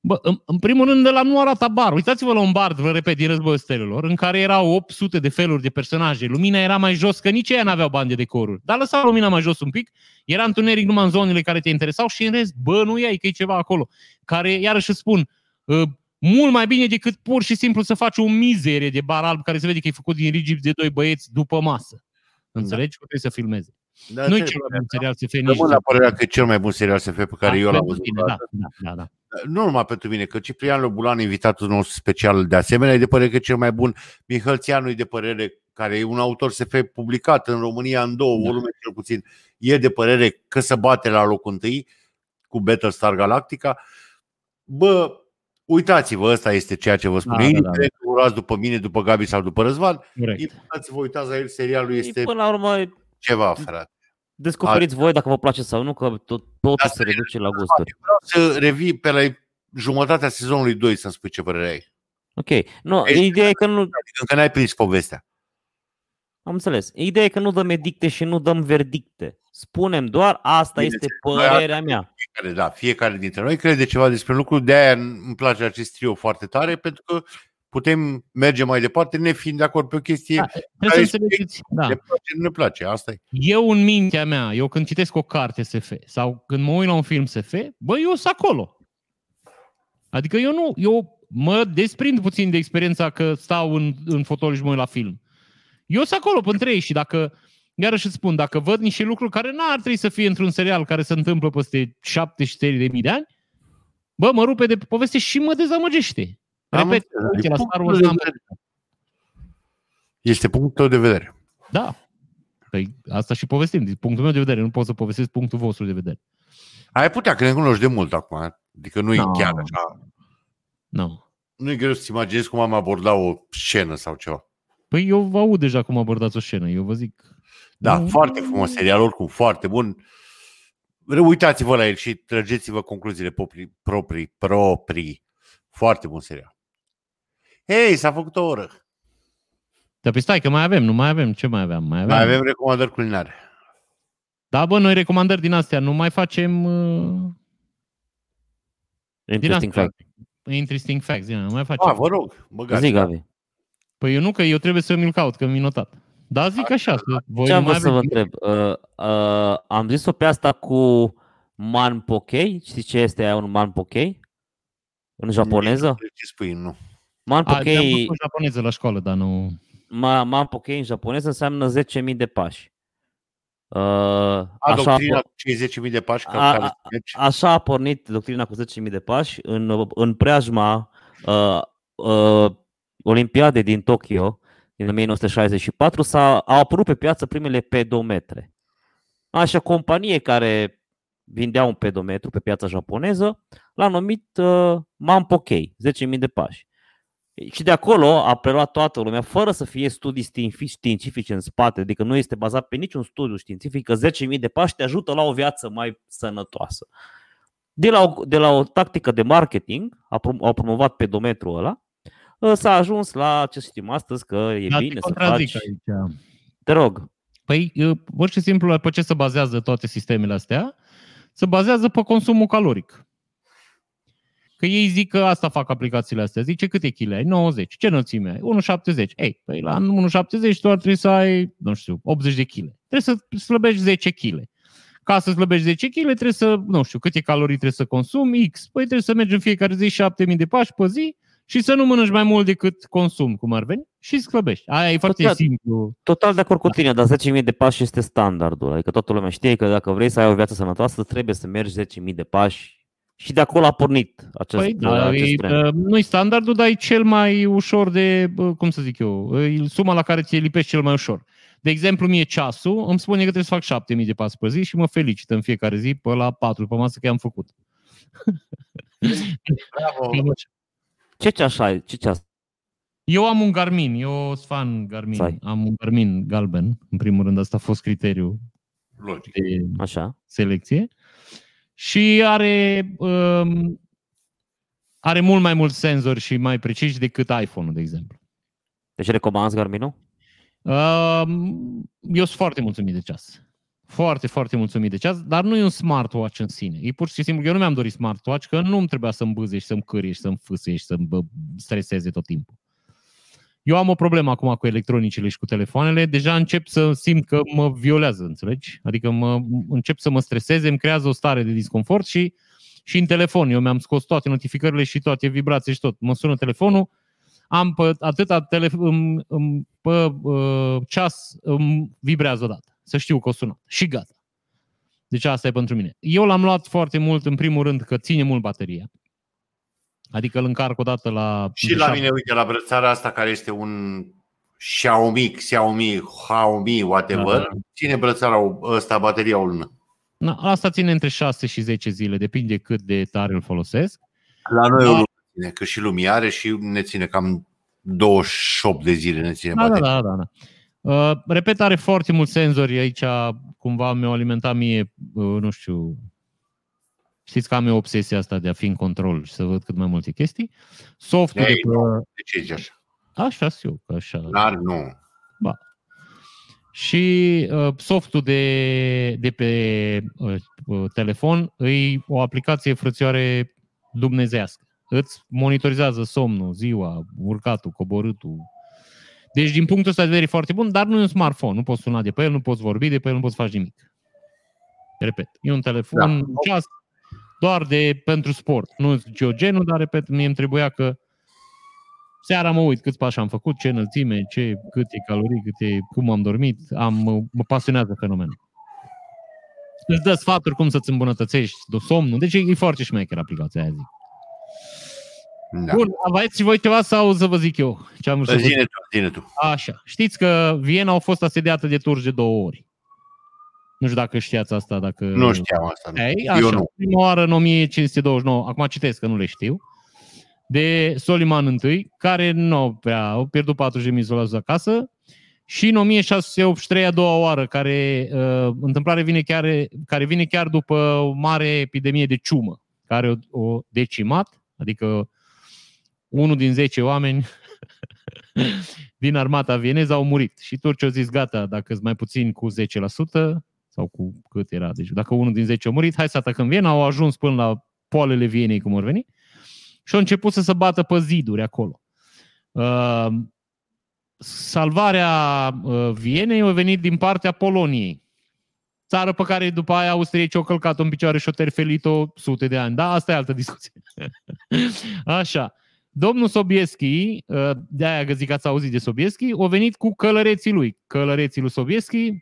Bă, în, în primul rând, la nu arată bar. Uitați-vă la un bar, vă repet, din Războiul Stelelor, în care erau 800 de feluri de personaje. Lumina era mai jos, că nici ei n-aveau bani de decoruri. Dar lăsau lumina mai jos un pic, era întuneric numai în zonele care te interesau și în rest, bă, nu iai că e ceva acolo. Care, iarăși îți spun, uh, mult mai bine decât pur și simplu să faci o mizerie de bar alb care se vede că e făcut din rigip de doi băieți după masă. Înțelegi? Că trebuie să filmeze. Dar Nu e te- cel mai bun serial SF nici. Rămân la părerea că e cel mai bun serial SF pe care Da, eu l-am pentru văzut. tine, vreodată. Da, da, da, da. Nu numai pentru mine, că Ciprian Lobulan, invitatul nostru special de asemenea, e de părere că e cel mai bun. Mihăl Țianu e de părere, care e un autor SF publicat în România în două Da. volume cel puțin, e de părere că se bate la locul întâi cu Battlestar Galactica. Bă, uitați-vă, ăsta este ceea ce vă spun. Da, Da, da, da, Indiferent că urați după mine, după Gabi sau după Răzvan, Corect. invitați-vă, uitați la el, serialul este Până la urmă, ceva, frate. descoperiți voi dacă vă place sau nu, că tot, totul Asta se reduce la gusturi. Vreau să revii pe la jumătatea sezonului 2 să-mi spui ce părere ai. Ok. Nu, Ești- ideea e că nu, Adică încă n-ai prins povestea. Am înțeles. Ideea e că nu dăm edicte și nu dăm verdicte. Spunem doar, asta Bine, este noi părerea mea. fiecare, da, fiecare dintre noi crede ceva despre lucru, de aia îmi place acest trio foarte tare, pentru că putem merge mai departe ne fiind de acord pe o chestie, Da, da. Trebuie să înțelegeți. Da. ne place, nu ne place, asta e. Eu în mintea mea, eu când citesc o carte SF sau când mă uit la un film SF, bă, eu sunt acolo. Adică eu nu, eu mă desprind puțin de experiența că stau în, în fotoliu și mă uit la film. Eu sunt acolo pe între ei și dacă, iarăși îți spun, dacă văd niște lucruri care n-ar trebui să fie într-un serial care se întâmplă peste 70 de mii de ani, bă, mă rupe de poveste și mă dezamăgește. Am Repet, înțeles. uite, E la punctul Star Wars de n-am vedere. Este punctul tău de vedere. Da. Păi asta și povestim. Din punctul meu de vedere, nu pot să povestesc punctul vostru de vedere. Ai putea, că ne cunoști de mult acum, adică nu e No. chiar așa. Nu. Nu e greu să-ți imaginezi cum am abordat o scenă sau ceva. Păi eu vă aud deja cum abordați o scenă. Eu vă zic. Da, Nu. foarte frumos serial, oricum, foarte bun. Uitați-vă la el și trăgeți-vă concluziile proprii, proprii, proprii. Foarte bun serial. Hei, s-a făcut o oră. Dar pe stai că mai avem, nu mai avem. Ce mai aveam? Mai avem. Mai avem recomandări culinare. Da, bă, noi recomandări din astea. Nu mai facem uh, din Interesting astea. fact. Interesting facts. Din, nu mai facem. A, vă rog, băgați. Zic, Gabi. Păi eu nu, că eu trebuie să mi-l caut, că mi-l notat. Da, zic așa. Că voi Ce nu am mai vrut să vă aveți- întreb? Uh, uh, am zis-o pe asta cu Man Pokei. Știi ce este aia un Man Pokei? În japoneză? Ce spui, nu. Manpokei... A, am făcut japoneză la școală, dar nu... Ma, Manpokei în japoneză înseamnă 10.000 de pași. Uh, A, așa, doctrina a, cu cei 10.000 de pași ca A- care a- mergi. așa a pornit doctrina cu 10.000 de pași în, în preajma uh, uh, Olimpiadei din Tokyo din 1964 s-a, au apărut pe piață primele pedometre. Așa, companie care vindea un pedometru pe piața japoneză l-a numit uh, Manpokei, 10.000 de pași. Și de acolo a preluat toată lumea, fără să fie studii știinfi- științifice în spate, adică nu este bazat pe niciun studiu științific, că 10.000 de pași te ajută la o viață mai sănătoasă. De la o, de la o tactică de marketing, a prom- au promovat pedometrul ăla, ă, s-a ajuns la ce știm astăzi, că e Dar te bine să contrazic faci... aici. Te rog, Păi, uh, pur și simplu, pe ce se bazează toate sistemele astea? Se bazează pe consumul caloric. Că ei zic că asta fac aplicațiile astea. Zice câte kg ai? 90. Ce înălțime ai? 1,70. Ei, păi la 1,70 tu ar trebui să ai, nu știu, 80 de kg. Trebuie să slăbești 10 kg. Ca să slăbești 10 kg trebuie să, nu știu, câte calorii trebuie să consumi, X. Păi trebuie să mergi în fiecare zi 7000 de pași pe zi și să nu mănânci mai mult decât consum, cum ar veni, și slăbești. Aia e foarte Total. simplu. total de acord cu tine, dar 10.000 de pași este standardul. Adică toată lumea știe că dacă vrei să ai o viață sănătoasă, trebuie să mergi 10.000 de pași și de acolo a pornit acest, Păi, da, acest e, trend. uh, nu-i standardul, dar e cel mai ușor de, uh, cum să zic eu, e suma la care ți-e lipești cel mai ușor. De exemplu, mie ceasul îmi spune că trebuie să fac 7000 de pași pe zi și mă felicită în fiecare zi pe la 4 pe masă că i-am făcut. Bravo. Cam așa. Ce ceas ai? Ce ceas? Eu am un Garmin, eu sunt fan Garmin. Sai. Am un Garmin galben, în primul rând, asta a fost criteriu Logic. de Așa. selecție. Și are, um, are mult mai mulți senzori și mai preciși decât iPhone-ul, de exemplu. Deci recomanzi Garmin-ul? Um, eu sunt foarte mulțumit de ceas. Foarte, foarte mulțumit de ceas, dar nu e un smartwatch în sine. E pur și simplu, eu nu mi-am dorit smartwatch, că nu îmi trebuia să-mi bâze și să-mi cârie și să-mi fâsâie și să-mi bă, streseze tot timpul. Eu am o problemă acum cu electronicele și cu telefoanele, deja încep să simt că mă violează, înțelegi? Adică mă, încep să mă streseze, îmi creează o stare de disconfort și, și în telefon. Eu mi-am scos toate notificările și toate vibrații și tot. Mă sună telefonul, am pe atâta tele, în, în, pe uh, ceas îmi vibrează odată. Să știu că o sunat. Și gata. Deci asta e pentru mine. Eu l-am luat foarte mult, în primul rând, că ține mult bateria. Adică îl încarc odată la... Și la mine, uite, la brățara asta care este un Xiaomi, Xiaomi, Xiaomi, whatever, Da, da. ține brățara o- ăsta, bateria o lună. Na, asta ține între 6 și 10 zile, depinde cât de tare îl folosesc. La noi Da. o lună ține, că și lumii are și ne ține cam 28 de zile ne ține Da, da, bateria. da, da. da. Uh, repet, are foarte mulți senzori aici, cumva mi-au alimentat mie, uh, nu știu, știți că am eu obsesia asta de a fi în control și să văd cât mai multe chestii. Softul de Ei, pe... De ce zici așa? Așa sunt eu, că așa. Dar nu. Și uh, softul de, de pe uh, uh, telefon e o aplicație frățioare dumnezească. Îți monitorizează somnul, ziua, urcatul, coborâtul. Deci, din punctul ăsta de vedere, e foarte bun, dar nu e un smartphone. Nu poți suna de pe el, nu poți vorbi de pe el, nu poți face nimic. Repet, e un telefon, Da. un ceas doar de pentru sport. Nu geogenul, dar, repet, mie îmi trebuia că Seara mă uit câți pași am făcut, ce înălțime, ce, câte calorii, câte, cum am dormit, am, mă pasionează fenomenul. Îți dă sfaturi cum să-ți îmbunătățești de somnul, deci e foarte șmecher aplicația aia, zic. Da. Bun, aveți și voi ceva sau să vă zic eu? Ce am vrut să vă Zine tu, zine tu. Așa. Știți că Viena au fost asediată de turci de două ori. Nu știu dacă știați asta. Dacă... Nu știam asta. Nu. Ei, Eu așa, nu. prima oară în 1529, acum citesc că nu le știu, de Soliman I, care nu prea, au pierdut 40.000 soldați acasă, și în 1683 a doua oară, care uh, întâmplare vine chiar, care vine chiar după o mare epidemie de ciumă, care o, o decimat, adică unul din 10 oameni din armata vieneză au murit. Și turcii au zis, gata, dacă sunt mai puțin cu 10%, sau cu cât era, deci dacă unul din 10 a murit, hai să atacăm Viena, au ajuns până la poalele Vienei, cum ar veni, și au început să se bată pe ziduri acolo. Uh, salvarea uh, Vienei a venit din partea Poloniei, țară pe care după aia austriecii au călcat în picioare și au terfelit-o sute de ani. Da, asta e altă discuție. Așa. Domnul Sobieschi, uh, de-aia că zic că ați auzit de Sobieschi, a venit cu călăreții lui. Călăreții lui Sobieschi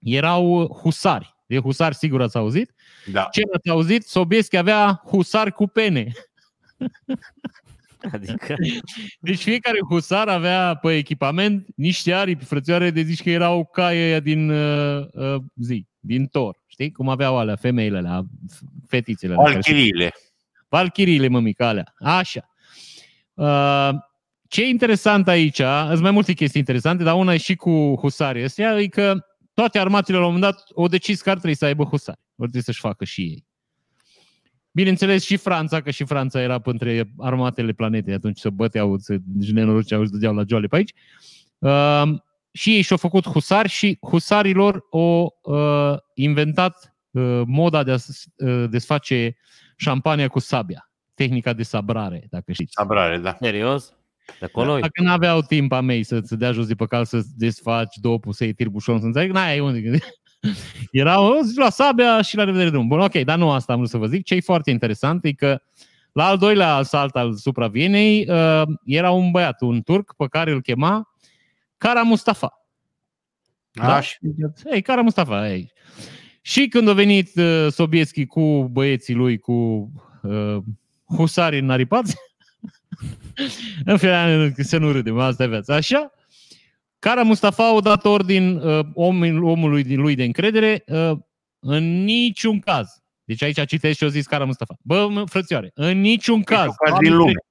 erau husari. De husari sigur ați auzit. Da. Ce ați auzit? Sobieschi avea husari cu pene. Adică, Deci fiecare husar avea pe echipament niște aripi frățioare de zici că erau caie aia din uh, uh, zi, din tor. Știi? Cum aveau alea, femeile alea, f- fetițele alea. care- Valchiriile. Valchiriile, mămică, alea. Așa. Uh, ce e interesant aici, sunt mai multe chestii interesante, dar una e și cu husarii ăstea, e că toate armatele la un moment dat au decis că ar trebui să aibă husari. Ar trebui să-și facă și ei. Bineînțeles și Franța, că și Franța era între armatele planetei, atunci se băteau, se deci nenoroceau, își dădeau la joale pe aici. Uh, și ei și-au făcut husari și husarilor au uh, inventat uh, moda de a s- uh, desface șampania cu sabia. Tehnica de sabrare, dacă știți. Sabrare, da. serios? De acolo e? Dacă n-aveau timp a mei să-ți dea jos de pe cal, să desfaci dopul, să iei tirbușon, să înțeleg, n-ai unde. Erau o, zici, la sabia și la revedere drum. Bun, ok, dar nu asta am vrut să vă zic. Ce e foarte interesant e că la al doilea asalt al supravienei uh, era un băiat, un turc, pe care îl chema Kara Mustafa. Da? Așa. Ei, Kara Mustafa, ei. Și când a venit uh, Sobieschi cu băieții lui, cu uh, husarii înaripați, în final, să nu râdem, asta e viața. Așa, Kara Mustafa a dat ordin uh, omul, omului din lui de încredere uh, în niciun caz. Deci aici citesc și o zis Kara Mustafa. Bă, mă, frățioare, în niciun caz. Niciun caz Doamne din lume. ferește.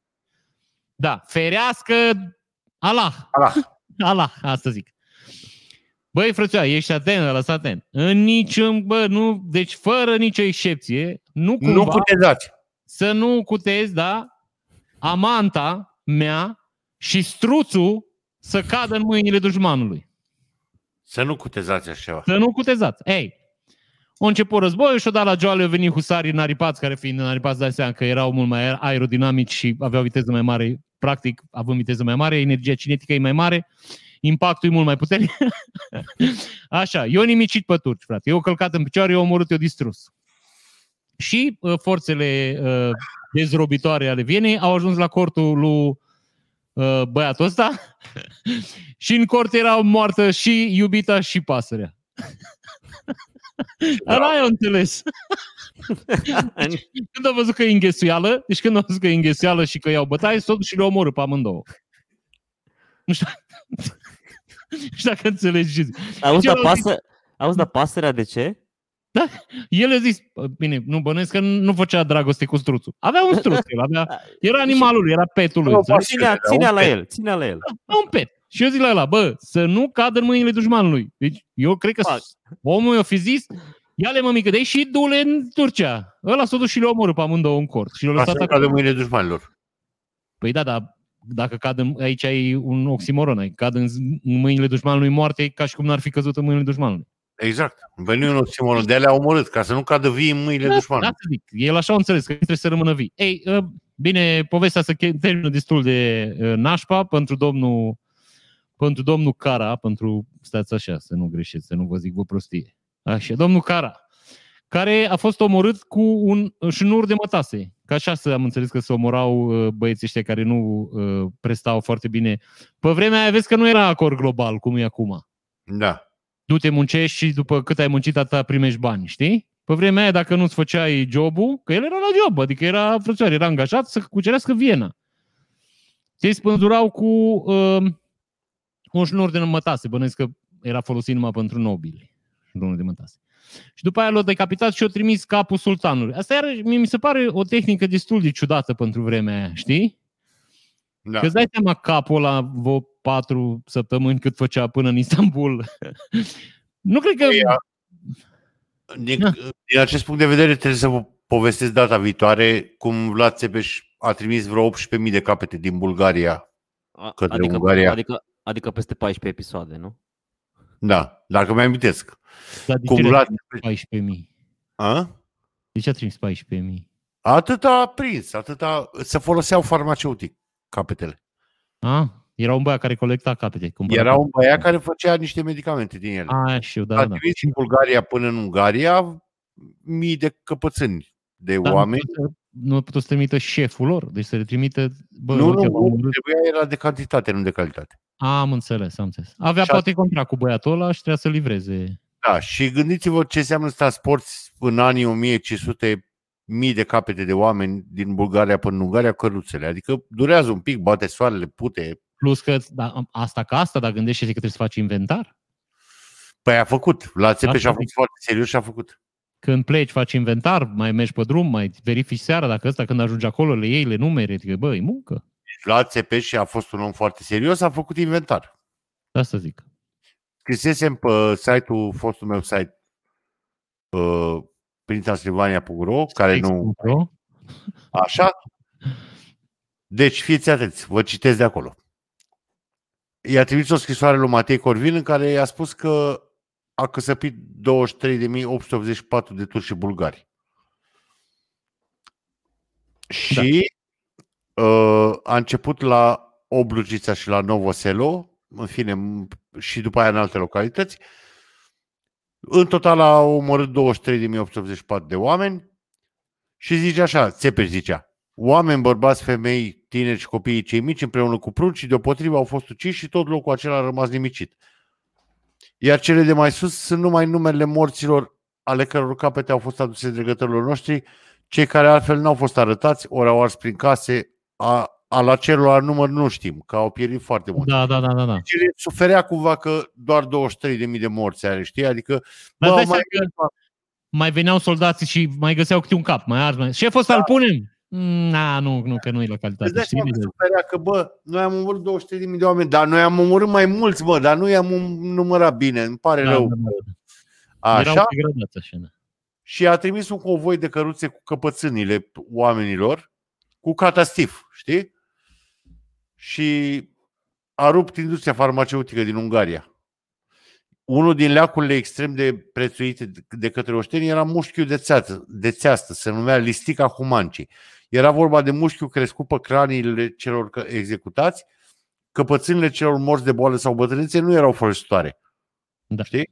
Da, ferească Allah. Allah. Allah, asta zic. Băi, frățioare, ești atent, lăsa atent. În niciun, bă, nu, deci fără nicio excepție, nu cumva Nu cutezați. Să nu cutezi, da, amanta mea și struțul să cadă în mâinile dușmanului. Să nu cutezați așa ceva. Să nu cutezați. Ei, a început războiul și-o dat la joale, au venit husarii înaripați, care fiind înaripați, dai seama că erau mult mai aerodinamici și aveau viteză mai mare, practic, având viteză mai mare, energia cinetică e mai mare, impactul e mult mai puternic. Așa, eu nimicit pe turci, frate. Eu călcat în picioare, eu omorât, eu distrus. Și uh, forțele uh, dezrobitoare ale Vienei au ajuns la cortul lui uh, băiatul ăsta și în cort erau moartă și iubita și pasărea. Ăla ai înțeles. Când a văzut că e înghesuială, deci când a văzut că e înghesuială și că iau bătaie, s-o dus și le omoră pe amândouă. Nu știu, nu știu dacă înțelegi ce zic. Auzi, Eu dar zic- pasă, auzi, dar pasărea de ce? El a zis, bine, nu bănuiesc că nu făcea dragoste cu struțul. Avea un struț, el avea, era animalul lui, era petul lui. Nu, înțelegi? Ținea, Era ținea un la pet. el, ținea la el. un pet. Și eu zic la ăla, bă, să nu cadă în mâinile dușmanului. Deci eu cred că Fac. omul i-a fi zis, ia-le mămică de aici și du-le în Turcia. Ăla s-a dus și le omoră pe amândouă în cort. Și le-a Asta lăsat nu acolo. cade mâine dușmanilor. Păi da, dar dacă cad în, aici ai un oximoron, ai cad în, în mâinile dușmanului moarte, e ca și cum n-ar fi căzut în mâinile dușmanului. Exact. Veni un oximoron. De alea au omorât, ca să nu cadă vii în mâinile Da, dușmanului. să zic. El așa a înțeles, că trebuie să rămână vii. Ei, uh, bine, povestea să che- termină destul de uh, nașpa pentru domnul pentru domnul Cara, pentru, stați așa, să nu greșeți, să nu vă zic vă prostie. Așa, domnul Cara, care a fost omorât cu un șnur de mătase. Ca așa să am înțeles că se omorau uh, băieții ăștia care nu uh, prestau foarte bine. Pe vremea aia vezi că nu era acord global, cum e acum. Da. Du-te, muncești și după cât ai muncit, atâta primești bani, știi? Pe vremea aia, dacă nu-ți făceai jobul, că el era la job, adică era frățioare, era angajat să cucerească Viena. Ți spânzurau cu uh, un șnur de mătase, bănuiesc că era folosit numai pentru nobili, șnurul de mătase. Și după aia l-a decapitat și a trimis capul sultanului. Asta iar, mie mi se pare o tehnică destul de ciudată pentru vremea aia, știi? Da. Că îți dai seama capul ăla vreo patru săptămâni cât făcea până în Istanbul. nu cred că... Păi, Din, Da. din acest punct de vedere trebuie să vă povestesc data viitoare cum Vlad Țepeș a trimis vreo 18.000 de capete din Bulgaria. A- Către Adică, Ungaria. adică, adică peste 14 episoade, nu? Da, dacă mi amintesc. Dar de Cum ce le-a Vlad... trimis 14.000? A? De ce a trimis 14.000? Atât a prins, atâta să foloseau farmaceutic capetele. A? Era un băiat care colecta capete. cumpăra Era un capete. băiat care făcea niște medicamente din ele. A, știu, da, a da. trimis din Bulgaria până în Ungaria mii de căpățâni de Da, oameni. nu, nu a putut să trimită șeful lor, deci să le trimită... Bă, nu, uite, nu, v-am nu, omorât. trebuia era de cantitate, nu de calitate. Am înțeles, am înțeles. Avea Și poate contract cu băiatul ăla și trebuia să livreze. Da, și gândiți-vă ce înseamnă să transporti în anii 1500 mii de capete de oameni din Bulgaria până în Ungaria căruțele. Adică durează un pic, bate soarele, pute. Plus că da, asta ca asta, dar gândește că trebuie să faci inventar. Păi a făcut. La țepe Asta și a zic. fost foarte serios și a făcut. Când pleci, faci inventar, mai mergi pe drum, mai verifici seara dacă ăsta când ajungi acolo le iei, le numere, adică, bă, e muncă. La țepe și a fost un om foarte serios, a făcut inventar. Da să zic. Scrisesem pe site-ul, fostul meu site, uh, prin Transilvania.ro, care nu Pro. Așa? Deci, fiți atenți, vă citesc de acolo. I-a trimis o scrisoare lui Matei Corvin în care i-a spus că a căsăpit 23.884 de turci și bulgari. Și uh, a început la Oblugița și la Novoselo, în fine, m- și după aia în alte localități. În total a omorât 23.884 de oameni și zice așa, Țepeș zicea, oameni, bărbați, femei, tineri și copiii cei mici împreună cu prunci și deopotrivă au fost uciși și tot locul acela a rămas nimicit. Iar cele de mai sus sunt numai numele morților ale căror capete au fost aduse dregătorilor noștri, cei care altfel n-au fost arătați, ori au ars prin case, a, a la celor număr nu știm, că au pierit foarte mult. Da, da, da, da. da. Deci el suferea cumva că doar 23.000 de morți are, știi? Adică, Dar bă, dai mai, seama că mai veneau soldații și mai găseau câte un cap, mai ars, mai... Șeful ăsta îl punem? Mm, Na, nu, nu, că nu e la îți calitate. dai Știi seama că bine? suferea că, bă, noi am omorât 23.000 de oameni, dar noi am omorât mai mulți, bă, dar nu i-am numărat bine, îmi pare Da, rău. da, da. Așa? Erau degradați așa, da. și a trimis un convoi de căruțe cu căpățânile oamenilor, cu catastif, știi? Și a rupt industria farmaceutică din Ungaria. Unul din leacurile extrem de prețuite de către oșteni era mușchiul de, țeață, de țeastă, se numea listica humancii. Era vorba de mușchiul crescut pe craniile celor că- executați, căpățânile celor morți de boală sau bătrânețe nu erau folositoare. Da. Știi?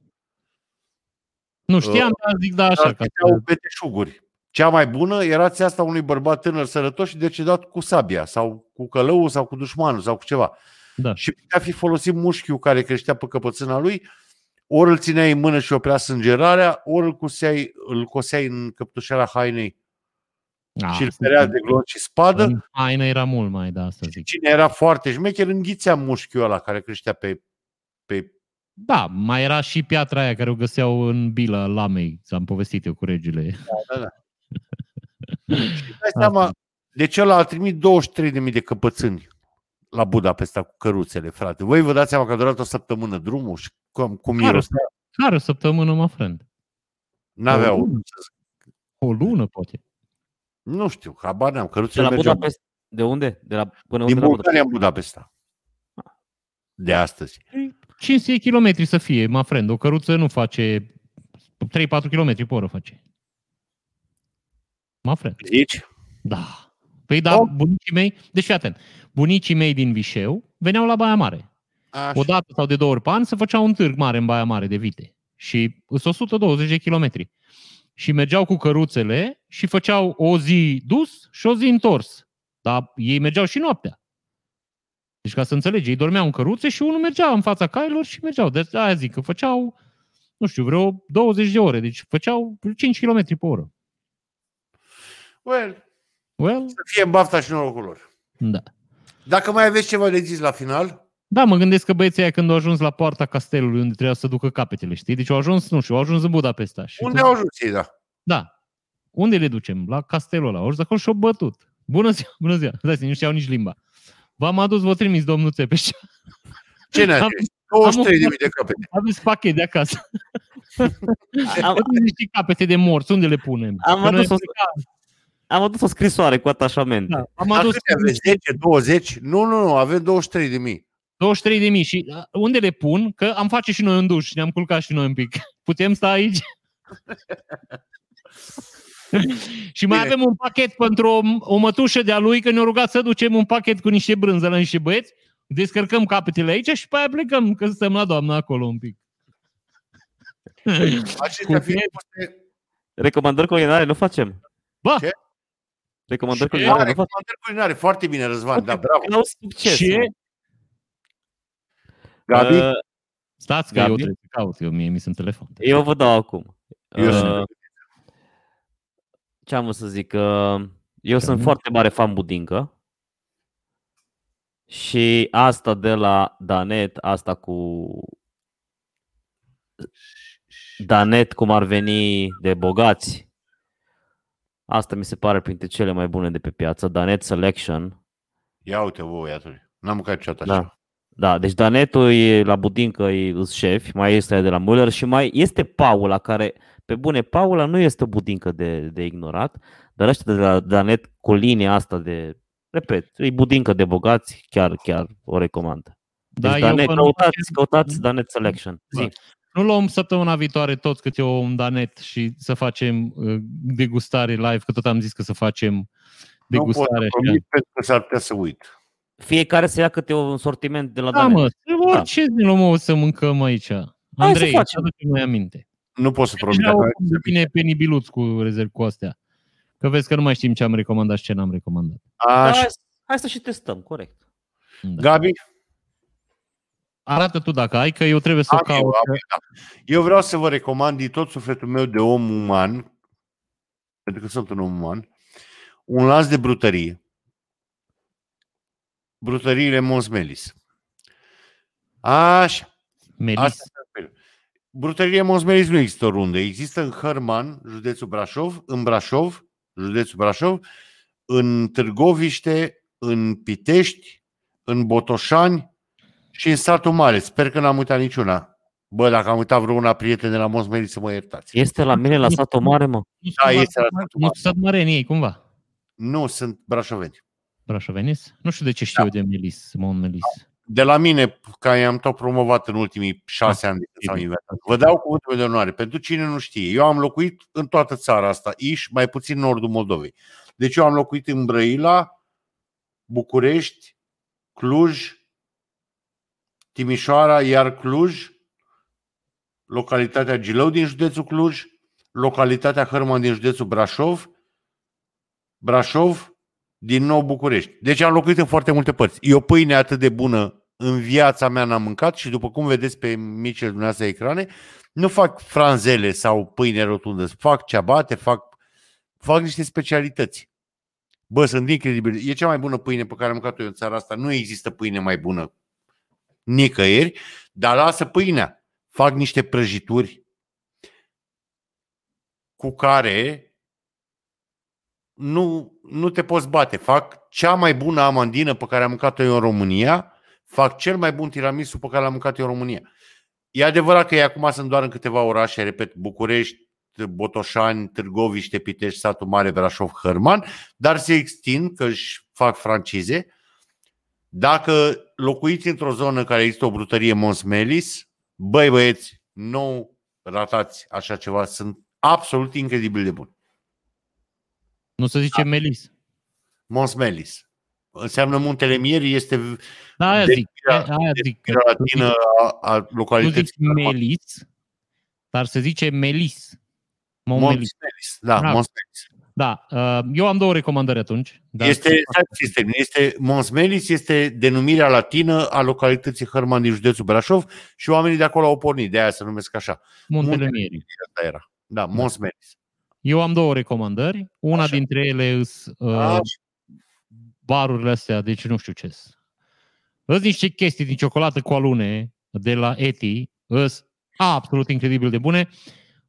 Nu știam, dar zic da așa. Dar Ca erau beteșuguri. Cea mai bună era țeasta unui bărbat tânăr sănătos și decedat cu sabia sau cu călăul sau cu dușmanul sau cu ceva. Da. Și putea fi folosit mușchiul care creștea pe căpățâna lui, ori îl țineai în mână și oprea sângerarea, ori îl coseai, îl coseai în căptușara hainei A, și îl asta- ferea de glonț și spadă. în haină era mult mai, da, să zic. Cine era foarte șmecher, înghițea mușchiul ăla care creștea pe, pe Da, mai era și piatra aia care o găseau în bila lamei, ți-am povestit eu cu regile. da, da. și dai seama, deci ăla a trimis 23.000 de căpățâni la Budapesta cu căruțele, frate. Voi vă dați seama că a durat o săptămână drumul și cum, cum Care? mirosea? Care o săptămână, mă friend? N-aveau, O lună. O lună, poate. Nu știu, habar n-am, De căruțele la mergeau. Budapest. De unde? De la, până Din unde la Bulgaria în Budapesta. De astăzi. 500 km să fie, mă friend. O căruță nu face 3-4 km pe oră face. Mă friend. Zici? Da. Păi da, Oh. bunicii mei, deci fii atent, bunicii mei din Vișeu veneau la Baia Mare. Așa. O dată sau de două ori pe an se făcea un târg mare în Baia Mare de vite. Și sunt 120 de kilometri. Și mergeau cu căruțele și făceau o zi dus și o zi întors. Dar ei mergeau și noaptea. Deci ca să înțelegi, ei dormeau în căruțe și unul mergea în fața cailor și mergeau. Deci aia zic că făceau, nu știu, vreo 20 de ore. Deci făceau 5 km pe oră. Well, Well, să fie în bafta și norocul lor. da. Dacă mai aveți ceva de zis la final, Da, mă gândesc că băieții aia când au ajuns la poarta castelului unde trebuia să ducă capetele, știi? Deci au ajuns, nu știu, au ajuns în Budapesta. Și unde tu- au ajuns ei, da? Da. Unde le ducem? La castelul ăla. Au ajuns acolo și-au bătut. Bună ziua, bună ziua. Da, nu știau nici limba. V-am adus, vă trimis domnul Țepeș. Ce ne-a Am- zis? 23.000 de capete. Aveți pachet de acasă. Am, Aveți niște capete de morți. Unde le punem? Am Că noi adus o- plecat. am adus o scrisoare cu atașament. Da, am Dar adus câte aveți? 10, 20? Nu, nu, nu, avem 23 de mii. 23 de mii și uh, unde le pun? Că am face și noi în duș, ne-am culcat și noi un pic. Putem sta aici? și mai Bine. avem un pachet pentru o, o mătușă de-a lui, că ne-a rugat să ducem un pachet cu niște brânză la niște băieți, descărcăm capetele aici și pe aia plecăm, că stăm la doamna acolo un pic. Acestea Cu fiind fie- spuse, Recomandări culinare nu facem. Bă, Ce? Recomandări Ce? culinare. Da, nu fac- recomandări culinare. Foarte bine, Răzvan. Da, bravo. Au succes. Ce? Gabi? Uh, Stați că Gabi? eu trebuie să caut, eu mie mi sunt telefon. Eu vă dau acum. Eu Uh, sunt- ce am să zic? Uh, eu sunt Da. foarte mare fan budincă. Și asta de la Danet, asta cu Danet, cum ar veni de bogați. Asta mi se pare printre cele mai bune de pe piață. Danet Selection. Ia uite, voi, atunci. N-am mâncat niciodată așa. Da. Da, deci Danetul e la budincă e îs șef, mai este aia de la Müller și mai este Paula care, pe bune, Paula nu este o budincă de, de ignorat, dar ăștia de la Danet cu linia asta de, repet, e budincă de bogați, chiar, chiar o recomand. Deci Da, eu Danet, vă căutați, căutați Danet Selection. Da. Zi. Nu luăm săptămâna viitoare toți câte o un danet și să facem uh, degustare live, că tot am zis că să facem Nu pot degustare. să așa. promit pentru că s-ar putea să uit. Fiecare să ia câte un sortiment de la Da, Danet. mă, orice ne luăm o să mâncăm aici. Andrei, să să facem. aducem noi aminte. Nu pot să promit. Deja Dacă oricum de bine penibiluț cu rezerv cu astea. Că vezi că nu mai știm ce am recomandat și ce n-am recomandat. Da, Așa. hai, hai să și testăm, corect. Da. Gabi? Arată tu dacă ai, că eu trebuie să Am caut. eu, am eu, da. eu vreau să vă recomand din tot sufletul meu de om uman, pentru că sunt un om uman, un lanț de brutărie. Brutăriile Mons Melis. Așa. Melis. Asta Brutărie Mons Melis nu există oriunde. Există în Hărman, județul Brașov, în Brașov, județul Brașov, în Târgoviște, în Pitești, în Botoșani și în satul mare. Sper că n-am uitat niciuna. Bă, dacă am uitat vreuna prieten de la Mons Melis, să mă iertați. Este la mine la satul mare, mă. Nu Da, sunt este la Bar- satul Nu mare. sunt măreni ei, cumva. Nu, sunt brașoveni. Brașovenis? Nu știu de ce știu eu de Melis, Mon Melis. De la mine, ca i-am tot promovat în ultimii șase ani de când s-au inventat. Vă dau cuvântul meu de onoare. Pentru cine nu știe, eu am locuit în toată țara asta, Iș, mai puțin nordul Moldovei. Deci eu am locuit în Brăila, București, Cluj, Timișoara, iar Cluj, localitatea Gilău din județul Cluj, localitatea Hărman din județul Brașov, Brașov, din nou București. Deci am locuit în foarte multe părți. E o pâine atât de bună în viața mea n-am mâncat și după cum vedeți pe micile dumneavoastră ecrane, nu fac franzele sau pâine rotundă, fac ceabate, fac, fac niște specialități. Bă, sunt incredibil. E cea mai bună pâine pe care am mâncat-o eu în țara asta. Nu există pâine mai bună nicăieri, dar lasă pâinea. Fac niște prăjituri cu care nu, nu te poți bate. Fac cea mai bună amandină pe care am mâncat-o eu în România, fac cel mai bun tiramisu pe care l-am mâncat eu în România. E adevărat că ei acum sunt doar în câteva orașe, repet, București, Botoșani, Târgoviște, Pitești, Satul Mare, Brașov, Hărman, dar se extind, că își fac francize. Dacă locuiți într-o zonă în care există o brutărie Mons Melis, băi băieți, nu ratați așa ceva, sunt absolut incredibil de buni. Nu se zice Melis. Mons Melis. Înseamnă muntele Mierii, este Da, aia zic. Denumirea- Aia zic. că denumirea latină a, a Nu localității. zici Melis, dar se zice Melis. Mon Mons Melis. Melis. Da, Bravo. Mons Melis. Da, uh, eu am două recomandări atunci. Dar Este, stai puțin să termin. este Mons Melis este denumirea latină a localității Hărman din județul Brașov și oamenii de acolo au pornit, de aia se numesc așa. Muntele Muntele Mierii. Asta era. Da, Mons Melis. Eu am două recomandări. Una Așa. dintre ele îs uh, Așa. barurile astea, deci nu știu ce Îs niște chestii din ciocolată cu alune de la Eti, îs absolut incredibil de bune.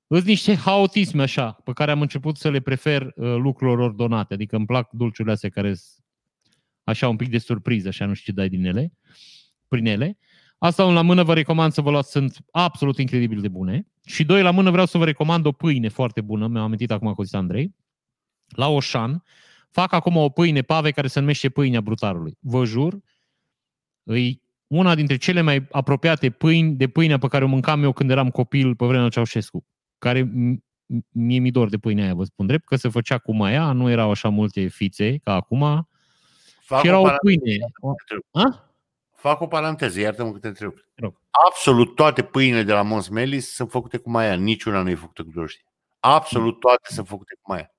Îs niște haotisme așa, pe care am început să le prefer uh, lucrurilor ordonate, adică îmi plac dulciurile astea care sunt așa un pic de surpriză, așa nu știu ce dai din ele, prin ele. Asta un la mână vă recomand să vă luați, sunt absolut incredibil de bune. Și doi la mână vreau să vă recomand o pâine foarte bună, mi-am amintit acum cu zis Andrei, la Oșan. Fac acum o pâine pave care se numește pâinea brutarului. Vă jur, îi una dintre cele mai apropiate pâini de pâinea pe care o mâncam eu când eram copil pe vremea lui Ceaușescu. Care m- m- mie mi dor de pâinea aia, vă spun drept, că se făcea cu maia, nu erau așa multe fițe ca acum. Fac și era o, o paranteză, pâine. A? Fac o paranteză, iartă-mă că te întreb. Te rog. Absolut toate pâinile de la Mons Melis sunt făcute cu maia. Niciuna nu e făcută cu drojdie. Absolut toate sunt făcute cu maia.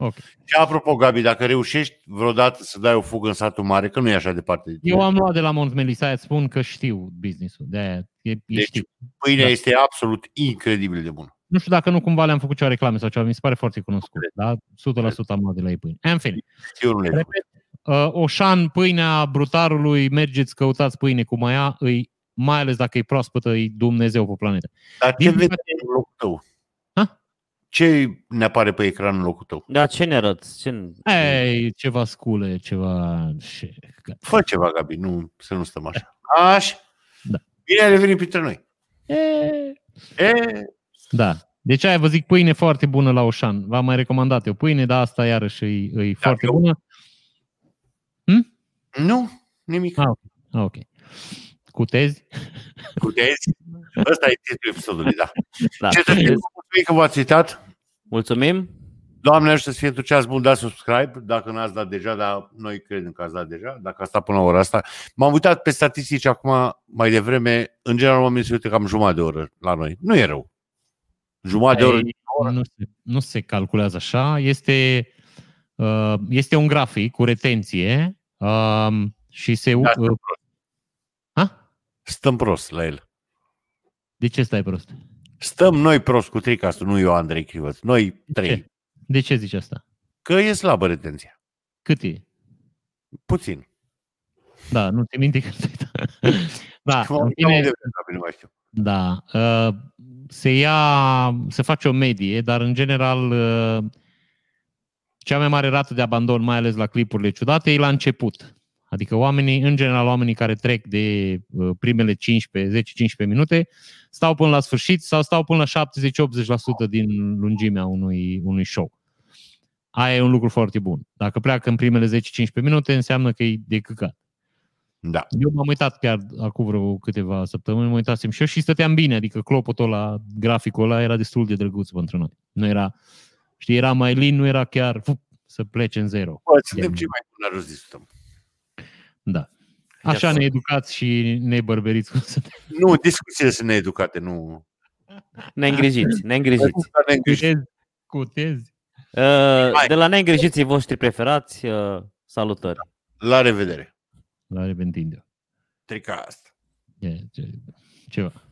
Ok. Și apropo, Gabi, dacă reușești vreodată să dai o fugă în satul mare, că nu e așa departe. de tine, Eu am luat de la Mont Melisa, îți spun că știu business-ul. De-aia e, e Deci, știu. Pâinea da. este absolut incredibil de bună. Nu știu dacă nu cumva le-am făcut ceva reclame sau ceva, mi se pare foarte cunoscut. Da? 100% am luat de la ei pâine. În fine. Eu nu le fac. Repet, uh, Oșan, pâinea brutarului, mergeți, căutați pâine cu maia, îi, mai ales dacă e proaspătă, e Dumnezeu pe planetă. Dar ce Din vezi păcate- în locul tău? Ha? Ce ne apare pe ecran în locul tău? Da, ce ne arăți? Ce... Ei, ceva scule, ceva... Ce... Fă ceva, Gabi, nu, să nu stăm așa. Așa. Da. Bine ai revenit printre noi. E... E, Da. Deci aia vă zic pâine foarte bună la Oșan. V-am mai recomandat eu pâine, dar asta iarăși e, e foarte eu- bună. Nu, nimic. Ah, Ah, ok. Cu tezi? Puteți? Ăsta e titlul episodului, da. Da. Ce să fie, mulțumim că v-ați uitat. Mulțumim. Doamne ajută să fie entuziasm bun, dați subscribe, dacă n-ați dat deja, dar noi credem că ați dat deja, dacă ați stat până la ora asta. M-am uitat pe statistici acum, mai devreme, în general oamenii se uită cam jumătate de oră la noi. Nu e rău. Jumătate de oră. Ei, nu, se, nu se calculează așa. Este, uh, este un grafic cu retenție uh, și se... Da, Uh, stăm prost. ha? Stăm prost la el. De ce stai prost? Stăm noi prost cu tricastul, nu eu, Andrei Crivăț. Noi De trei. ce? De ce zici asta? Că e slabă retenția. Cât e? Puțin. Da, nu ți minte că Da, M-am în uitat fine, unde vreau, nu mai știu. Da. uh, Se ia, se face o medie, dar în general uh, cea mai mare rată de abandon, mai ales la clipurile ciudate, e la început. Adică oamenii, în general, oamenii care trec de uh, primele 15, 10-15 minute, stau până la sfârșit sau stau până la 70-80% din lungimea unui, unui show. Aia e un lucru foarte bun. Dacă pleacă în primele 10-15 minute, înseamnă că e de căcat. Da. Eu m-am uitat chiar acum vreo câteva săptămâni, mă uitasem și eu și stăteam bine, adică clopotul ăla, graficul ăla era destul de drăguț pentru noi. Nu era, știi, era mai lin, nu era chiar fup, să plece în zero. Bă, suntem cei mai buni la rost discutăm. Da. Așa Ia să- ne educați și ne bărberiți cum suntem. Nu, discuțiile sunt needucate, nu. Neîngrijiți, neîngrijiți. neîngrijiți. Cu tezi. Uh, De la neîngrijiții voștri preferați, uh, salutări. La revedere. La reventindio. Tricast. E, ce, ceva.